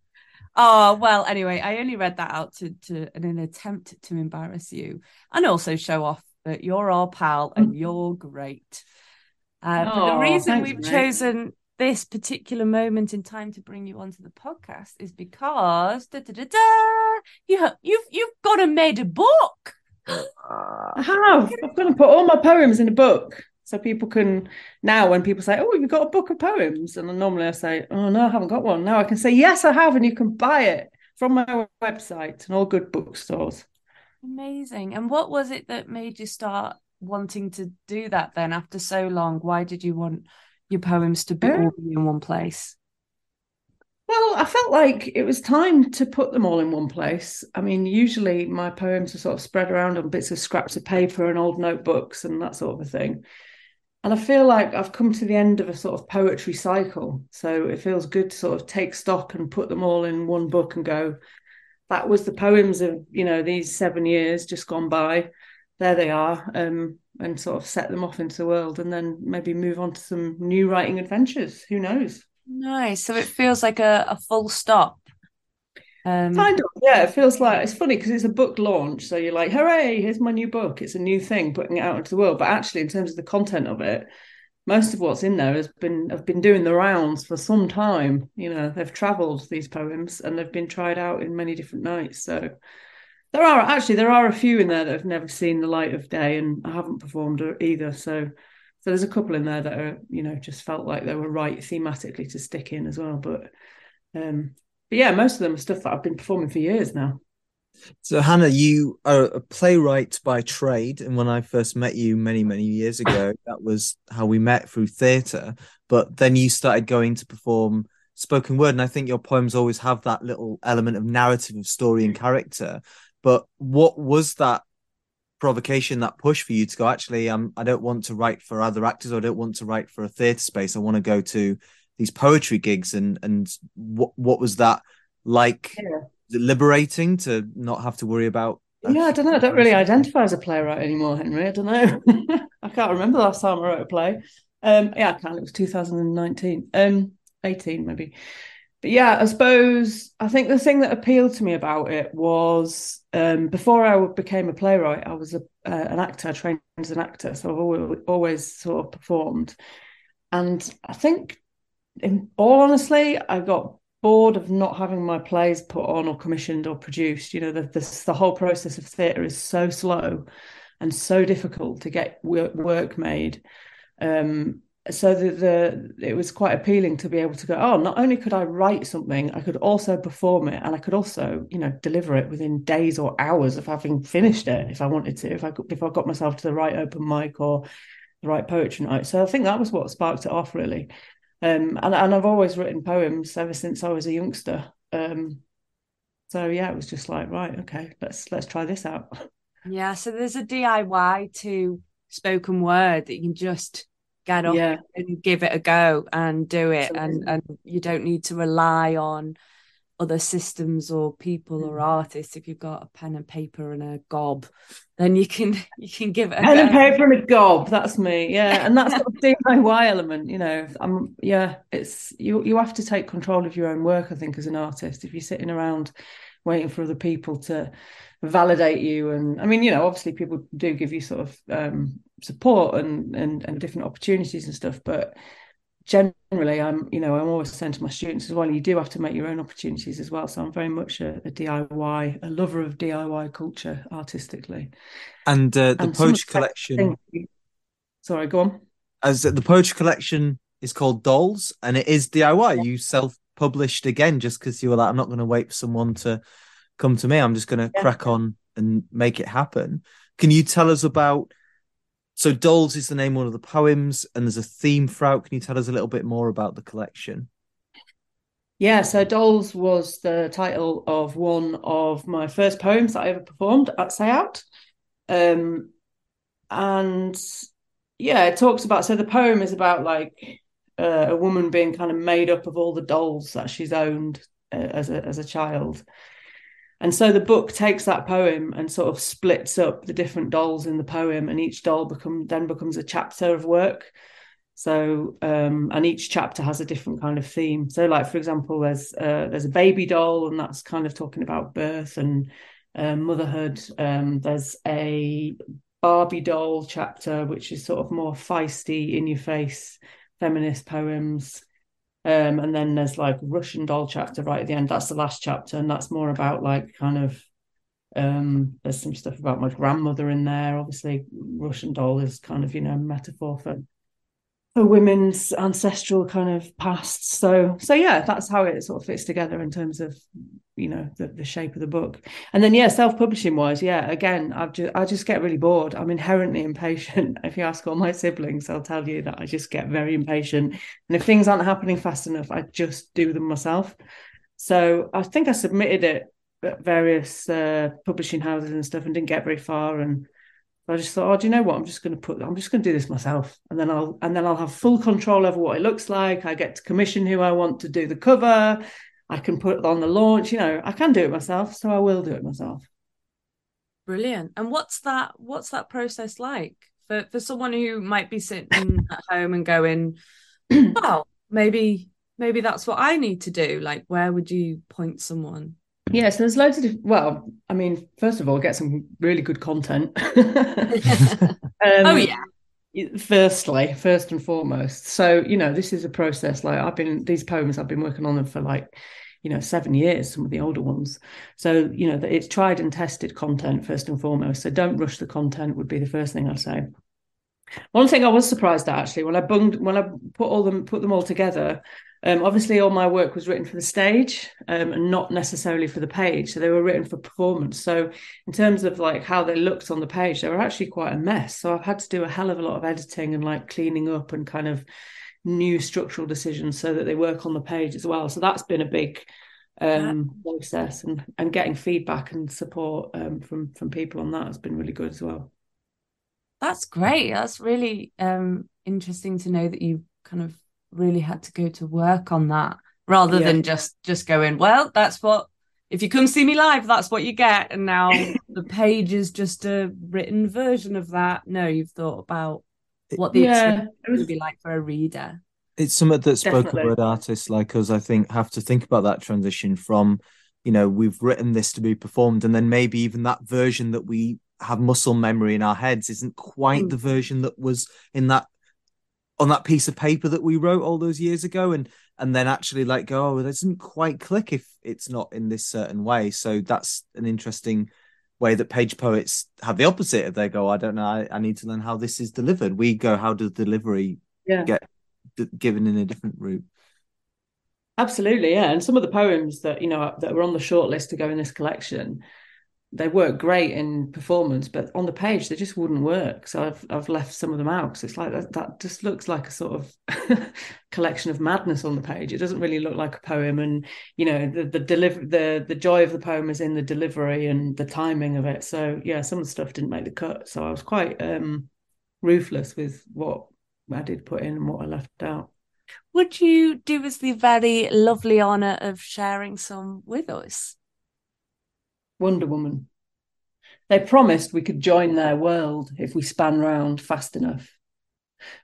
oh well. Anyway, I only read that out to, to in an attempt to embarrass you and also show off that you're our pal and you're great. Uh, but the reason we've mate. chosen this particular moment in time to bring you onto the podcast is because da, da, da, da, you have, you've you've got to made a book. I have. I'm going to put all my poems in a book so people can now when people say, "Oh, you've got a book of poems," and normally I say, "Oh no, I haven't got one." Now I can say, "Yes, I have," and you can buy it from my website and all good bookstores. Amazing. And what was it that made you start wanting to do that then after so long? Why did you want your poems to be uh, all in one place? Well, I felt like it was time to put them all in one place. I mean, usually my poems are sort of spread around on bits of scraps of paper and old notebooks and that sort of a thing. and I feel like I've come to the end of a sort of poetry cycle. So it feels good to sort of take stock and put them all in one book and go, that was the poems of, you know, these seven years just gone by. There they are. Um, and sort of set them off into the world and then maybe move on to some new writing adventures. Who knows? Nice. So it feels like a, a full stop. Um, Kind of, yeah. It feels like it's funny because it's a book launch, so you're like, "Hooray! Here's my new book." It's a new thing, putting it out into the world. But actually, in terms of the content of it, most of what's in there has been have been doing the rounds for some time. You know, they've travelled these poems and they've been tried out in many different nights. So there are actually there are a few in there that have never seen the light of day, and I haven't performed either. So so there's a couple in there that are you know just felt like they were right thematically to stick in as well. But um, but yeah, most of them are stuff that I've been performing for years now. So, Hannah, you are a playwright by trade. And when I first met you many, many years ago, that was how we met through theatre. But then you started going to perform spoken word. And I think your poems always have that little element of narrative, of story and character. But what was that provocation, that push for you to go, actually, um, I don't want to write for other actors, or I don't want to write for a theatre space. I want to go to these poetry gigs. And, and what, what was that like? Yeah liberating to not have to worry about yeah i don't know. I don't really identify as a playwright anymore henry. I don't know. I can't remember the last time i wrote a play. Um yeah i can't. it was 2019 um 18 maybe. But yeah i suppose i think the thing that appealed to me about it was um before i became a playwright i was a, uh, an actor trained as an actor so i've always, always sort of performed. And i think in all honestly i got bored of not having my plays put on or commissioned or produced. You know, the the, the whole process of theatre is so slow and so difficult to get work, made. Um, so the, the it was quite appealing to be able to go. Oh, not only could I write something, I could also perform it, and I could also, you know, deliver it within days or hours of having finished it if I wanted to. If I if I got myself to the right open mic or the right poetry night. So I think that was what sparked it off really. Um, and, and I've always written poems ever since I was a youngster. Um, so yeah, it was just like, right, okay, let's let's try this out. Yeah, so there's a DIY to spoken word that you can just get up Yeah. and give it a go and do it, and and you don't need to rely on other systems or people or artists. If you've got a pen and paper and a gob, then you can you can give it a Pen and go. paper and a gob, that's me. Yeah. And that's sort of DIY element, you know. I'm yeah, it's you you have to take control of your own work, I think, as an artist. If you're sitting around waiting for other people to validate you and I mean, you know, obviously people do give you sort of um support and and, and different opportunities and stuff, but generally i'm you know i'm always saying to my students as well you do have to make your own opportunities as well. So i'm very much a, a diy a lover of diy culture artistically. And uh, the And poetry collection things- sorry go on. As the poetry collection is called dolls and it is diy you self-published again just because you were like i'm not going to wait for someone to come to me. I'm just going to Yeah. crack on and make it happen. Can you tell us about so dolls is the name of one of the poems and there's a theme throughout can you tell us a little bit more about the collection Yeah, so Dolls was the title of one of my first poems that I ever performed at Say Owt. Um, and yeah, it talks about so the poem is about like uh, a woman being kind of made up of all the dolls that she's owned uh, as a as a child. And so the book takes that poem and sort of splits up the different dolls in the poem, and each doll become then becomes a chapter of work. So um, and each chapter has a different kind of theme. So like for example, there's uh, there's a baby doll, and that's kind of talking about birth and uh, motherhood. Um, there's a Barbie doll chapter, which is sort of more feisty, in your face, feminist poems. Um, and then there's like Russian doll chapter right at the end. That's the last chapter, and that's more about like kind of um there's some stuff about my grandmother in there. Obviously, Russian doll is kind of, you know, metaphor for for women's ancestral kind of past. So so yeah, that's how it sort of fits together in terms of you know the, the shape of the book. And then yeah self-publishing wise yeah again i've just i just get really bored. I'm inherently impatient. If you ask all my siblings they'll tell you that i just get very impatient. And if things aren't happening fast enough i just do them myself. So i think i submitted it at various uh, publishing houses and stuff and didn't get very far. And I just thought, oh, do you know what? I'm just going to put, I'm just going to do this myself, and then I'll, and then I'll have full control over what it looks like. I get to commission who I want to do the cover. I can put on the launch. You know, I can do it myself, so I will do it myself. Brilliant. And what's that? What's that process like for for someone who might be sitting at home and going, "Well, maybe maybe that's what I need to do." Like, where would you point someone? Yeah, so there's loads of well, I mean, first of all, get some really good content. Um, oh yeah. Firstly, first and foremost. So, you know, this is a process. Like I've been these poems, I've been working on them for like, you know, seven years, some of the older ones. So, you know, it's tried and tested content first and foremost. So don't rush the content would be the first thing I'd say. One thing I was surprised at actually when I bunged when I put all them put them all together, um, obviously all my work was written for the stage um, and not necessarily for the page. So they were written for performance. So in terms of like how they looked on the page, they were actually quite a mess. So I've had to do a hell of a lot of editing and like cleaning up and kind of new structural decisions so that they work on the page as well. So that's been a big um process and and getting feedback and support um from from people on that has been really good as well. That's great. That's really um interesting to know that you kind of really had to go to work on that rather Yeah. than just just going, well, that's what if you come see me live, that's what you get. And now the page is just a written version of that. No, you've thought about what the Yeah, experience it would be like for a reader. it's something that spoken Definitely. word artists like us, I think, have to think about that transition from, you know, we've written this to be performed, and then maybe even that version that we have muscle memory in our heads isn't quite Mm. the version that was in that on that piece of paper that we wrote all those years ago, and and then actually like go, oh, it doesn't quite click if it's not in this certain way. So that's an interesting way that page poets have the opposite of they go, I don't know, I, I need to learn how this is delivered. We go, how does delivery Yeah. get d- given in a different route? Absolutely, yeah. And some of the poems that you know that were on the short list to go in this collection, they work great in performance, but on the page they just wouldn't work. So I've I've left some of them out because it's like that, that just looks like a sort of collection of madness on the page. It doesn't really look like a poem, and you know the the deliver the the joy of the poem is in the delivery and the timing of it. So yeah, some of the stuff didn't make the cut. So I was quite um ruthless with what I did put in and what I left out. Would you do us the very lovely honour of sharing some with us? Wonder Woman. They promised we could join their world if we span round fast enough.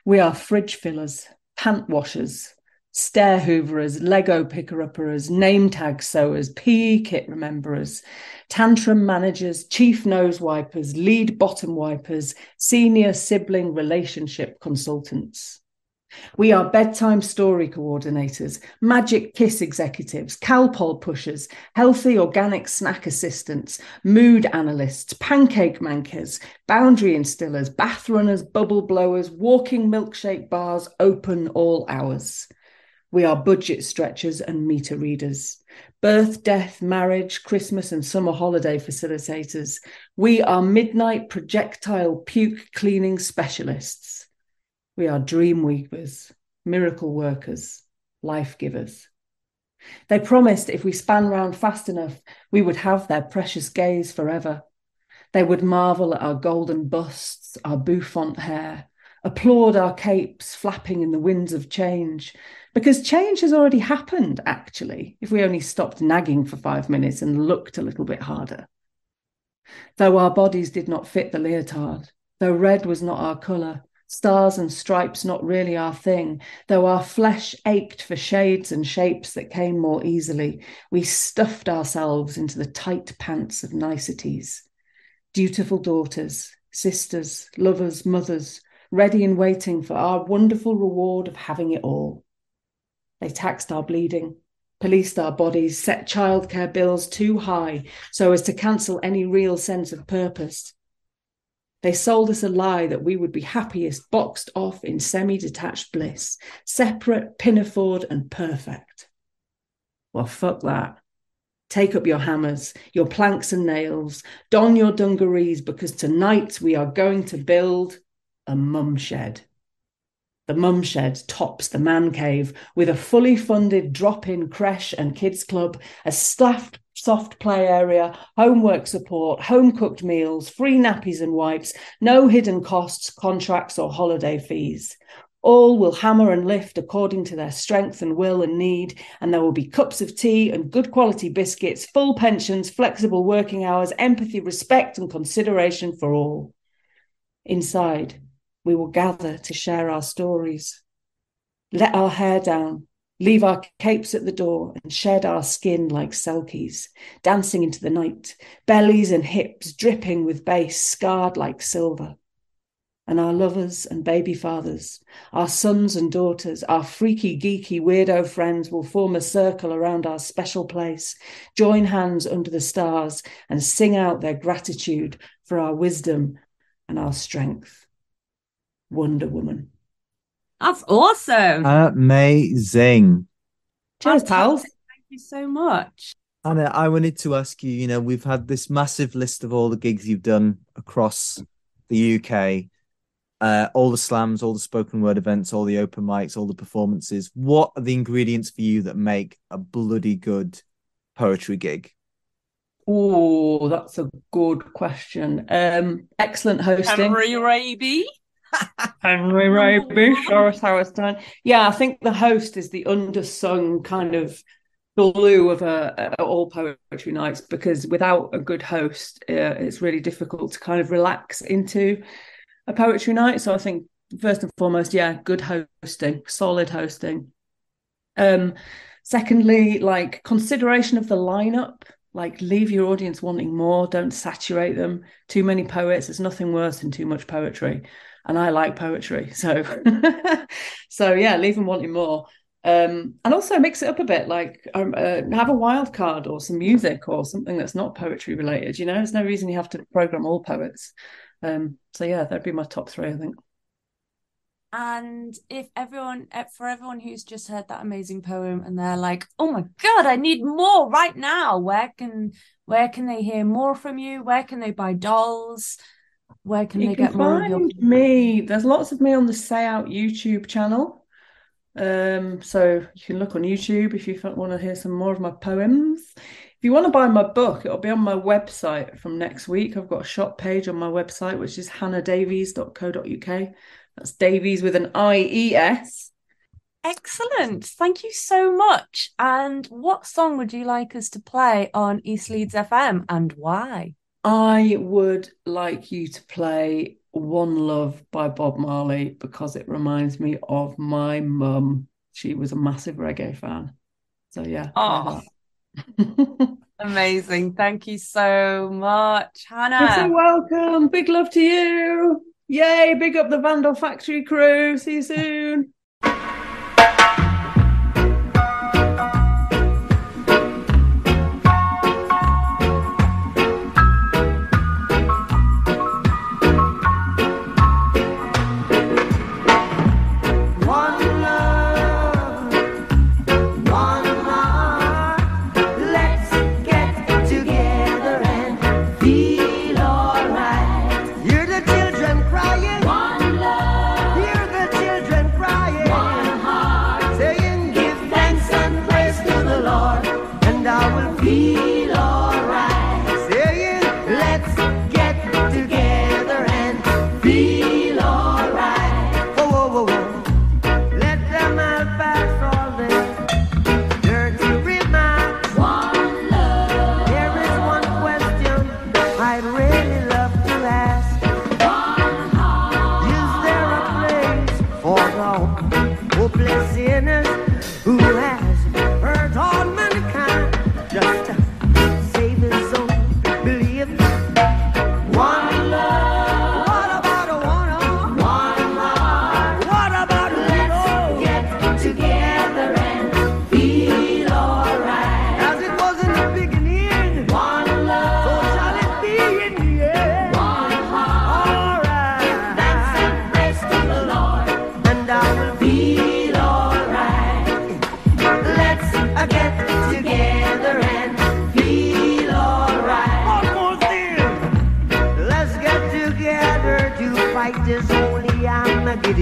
We are fridge fillers, pant washers, stair hooverers, Lego picker uppers, name tag sewers, PE kit rememberers, tantrum managers, chief nose wipers, lead bottom wipers, senior sibling relationship consultants. We are bedtime story coordinators, magic kiss executives, Calpol pushers, healthy organic snack assistants, mood analysts, pancake mankers, boundary instillers, bath runners, bubble blowers, walking milkshake bars open all hours. We are budget stretchers and meter readers, birth, death, marriage, Christmas, and summer holiday facilitators. We are midnight projectile puke cleaning specialists. We are dream weavers, miracle workers, life givers. They promised if we span round fast enough, we would have their precious gaze forever. They would marvel at our golden busts, our bouffant hair, applaud our capes flapping in the winds of change. Because change has already happened, actually, if we only stopped nagging for five minutes and looked a little bit harder. Though our bodies did not fit the leotard, though red was not our colour, stars and stripes not really our thing, though our flesh ached for shades and shapes that came more easily, we stuffed ourselves into the tight pants of niceties. Dutiful daughters, sisters, lovers, mothers, ready and waiting for our wonderful reward of having it all. They taxed our bleeding, policed our bodies, set childcare bills too high so as to cancel any real sense of purpose. They sold us a lie that we would be happiest boxed off in semi detached bliss, separate, pinafored, and perfect. Well, fuck that. Take up your hammers, your planks and nails, don your dungarees, because tonight we are going to build a mum shed. The mum shed tops the man cave with a fully funded drop in creche and kids club, a staffed soft play area, homework support, home cooked meals, free nappies and wipes, no hidden costs, contracts, or holiday fees. All will hammer and lift according to their strength and will and need, and there will be cups of tea and good quality biscuits, full pensions, flexible working hours, empathy, respect, and consideration for all. Inside, we will gather to share our stories. Let our hair down, leave our capes at the door, and shed our skin like selkies, dancing into the night, bellies and hips dripping with bass, scarred like silver and our lovers and baby fathers, our sons and daughters, our freaky, geeky, weirdo friends will form a circle around our special place, join hands under the stars, and sing out their gratitude for our wisdom and our strength. Wonder Woman. That's awesome. Amazing. Cheers, pals. Thank you so much. Hannah, I wanted to ask you, you know, we've had this massive list of all the gigs you've done across the UK, uh, all the slams, all the spoken word events, all the open mics, all the performances. What are the ingredients for you that make a bloody good poetry gig? Oh, that's a good question. Um, excellent hosting. Henry Raby. Henry Raby, Doris Howard Yeah, I think the host is the undersung kind of glue of a, a, all poetry nights because without a good host, uh, it's really difficult to kind of relax into a poetry night. So I think first and foremost, yeah, good hosting, solid hosting. Um, secondly, like consideration of the lineup. Like leave your audience wanting more. Don't saturate them. Too many poets. There's nothing worse than too much poetry, and I like poetry. So, so yeah, leave them wanting more. Um, and also mix it up a bit, like um, uh, have a wild card or some music or something that's not poetry related. You know, there's no reason you have to program all poets. Um, so yeah, that'd be my top three, I think. And if everyone, eh, for everyone who's just heard that amazing poem and they're like, "Oh my god, I need more right now," where can where can they hear more from you? Where can they buy dolls? Where can you they can get more of your? me. There's lots of me on the Say Owt YouTube channel. Um, so you can look on YouTube if you want to hear some more of my poems. If you want to buy my book, it'll be on my website from next week. I've got a shop page on my website, which is hannahdavies.co.uk. That's Davies with an I E S. Excellent. Thank you so much. And what song would you like us to play on East Leeds FM and why? I would like you to play One Love by Bob Marley because it reminds me of my mum. She was a massive reggae fan. So yeah. Oh, amazing. Thank you so much, Hannah. You're so welcome. Big love to you. Yay. Big up the Vandal Factory crew. See you soon.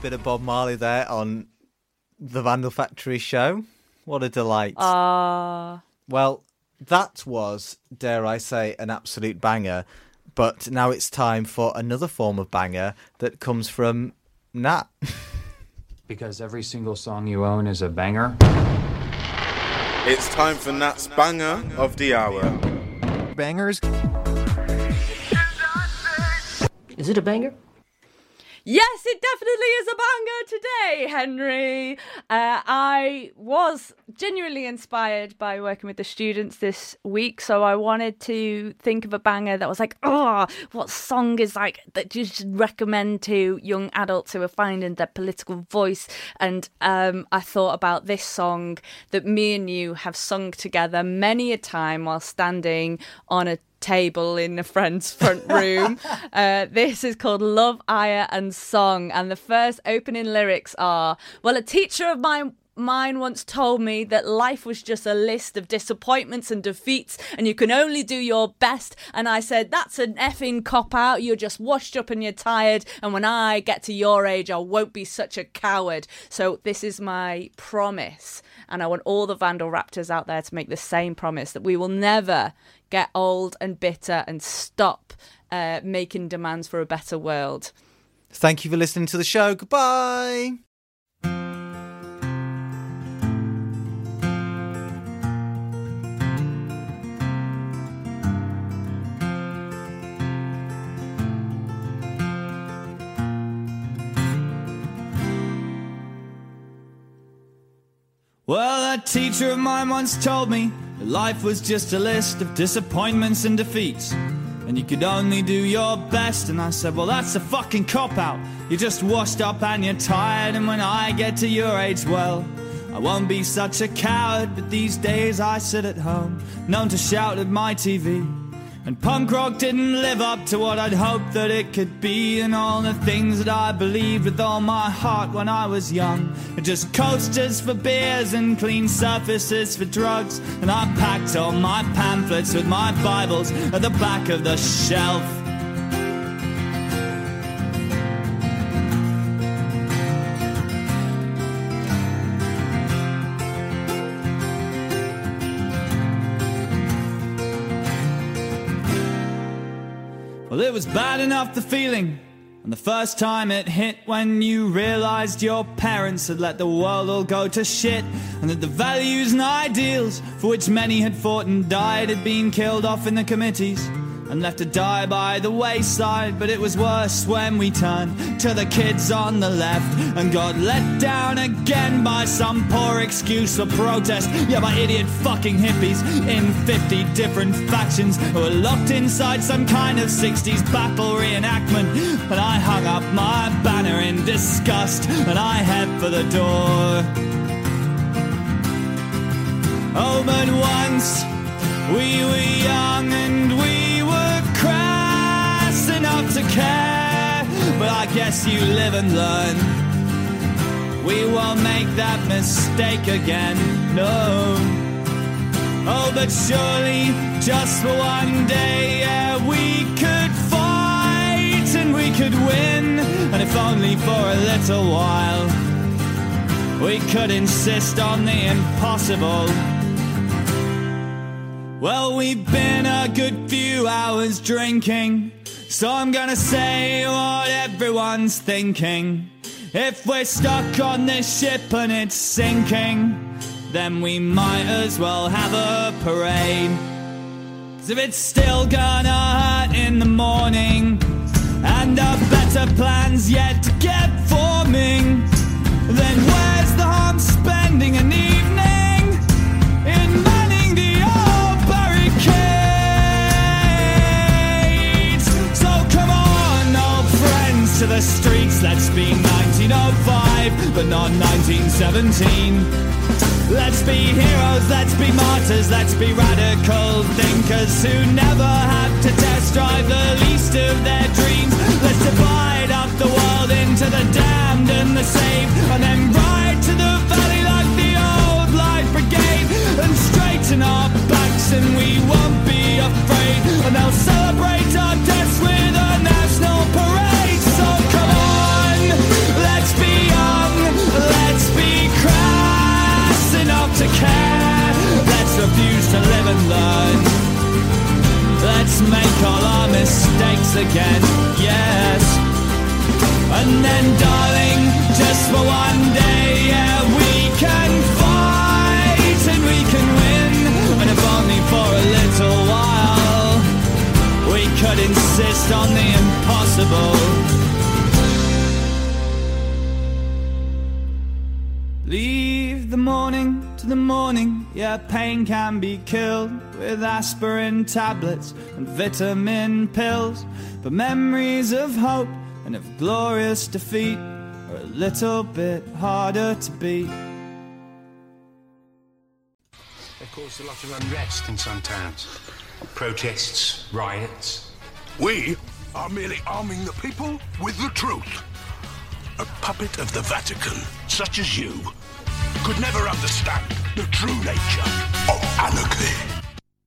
bit of Bob Marley there on the Vandal Factory show. What a delight. Ah. Well, that was, dare I say, an absolute banger. But now it's time for another form of banger that comes from Nat. Because every single song you own is a banger. It's time for Nat's banger of the hour. Bangers? Is it a banger? Yes, it definitely is a banger today, Henry. Uh, I was genuinely inspired by working with the students this week, so I wanted to think of a banger that was like, oh, what song is like that you should recommend to young adults who are finding their political voice? And um, I thought about this song that me and you have sung together many a time while standing on a table in a friend's front room. uh, this is called Love, Ire and Song. And the first opening lyrics are Well, a teacher of mine. Mine once told me that life was just a list of disappointments and defeats, and you can only do your best. And I said, That's an effing cop out. You're just washed up and you're tired. And when I get to your age, I won't be such a coward. So, this is my promise. And I want all the Vandal Raptors out there to make the same promise that we will never get old and bitter and stop uh, making demands for a better world. Thank you for listening to the show. Goodbye. Well, a teacher of mine once told me that life was just a list of disappointments and defeats. And you could only do your best. And I said, Well, that's a fucking cop out. You're just washed up and you're tired. And when I get to your age, well, I won't be such a coward. But these days I sit at home, known to shout at my TV. And punk rock didn't live up to what I'd hoped that it could be. And all the things that I believed with all my heart when I was young are just coasters for beers and clean surfaces for drugs. And I packed all my pamphlets with my Bibles at the back of the shelf. Was bad enough the feeling. And the first time it hit when you realized your parents had let the world all go to shit. And that the values and ideals for which many had fought and died had been killed off in the committees and left to die by the wayside. But it was worse when we turned to the kids on the left and got let down again by some poor excuse for protest. Yeah, by idiot fucking hippies in 50 different factions who were locked inside some kind of 60s battle reenactment. And I hung up my banner in disgust and I head for the door. Oh, but once we were young and we to care. But I guess you live and learn. We won't make that mistake again, no. Oh, but surely just for one day, yeah, we could fight and we could win. And if only for a little while, we could insist on the impossible. Well, we've been a good few hours drinking, so I'm gonna say what everyone's thinking. If we're stuck on this ship and it's sinking, then we might as well have a parade. if it's still gonna hurt in the morning, and our better plan's yet to get forming, then where's the harm spending an evening to the streets. Let's be 1905, but not 1917. Let's be heroes, let's be martyrs, let's be radical thinkers who never have to test drive the least of their dreams. Let's divide up the world into the damned and the saved, and then ride to the valley like the old light brigade, and straighten our backs, and we won't be afraid, and they'll celebrate our deaths refuse to live and learn. Let's make all our mistakes again, yes. And then, darling, just for one day, yeah, we can fight and we can win. And if only for a little while, we could insist on the impossible. Leave the morning the morning. Yeah, pain can be killed with aspirin tablets and vitamin pills. But memories of hope and of glorious defeat are a little bit harder to beat. They've caused a lot of unrest in some towns. Protests, riots. We are merely arming the people with the truth. A puppet of the Vatican, such as you, could never understand the true nature of anarchy.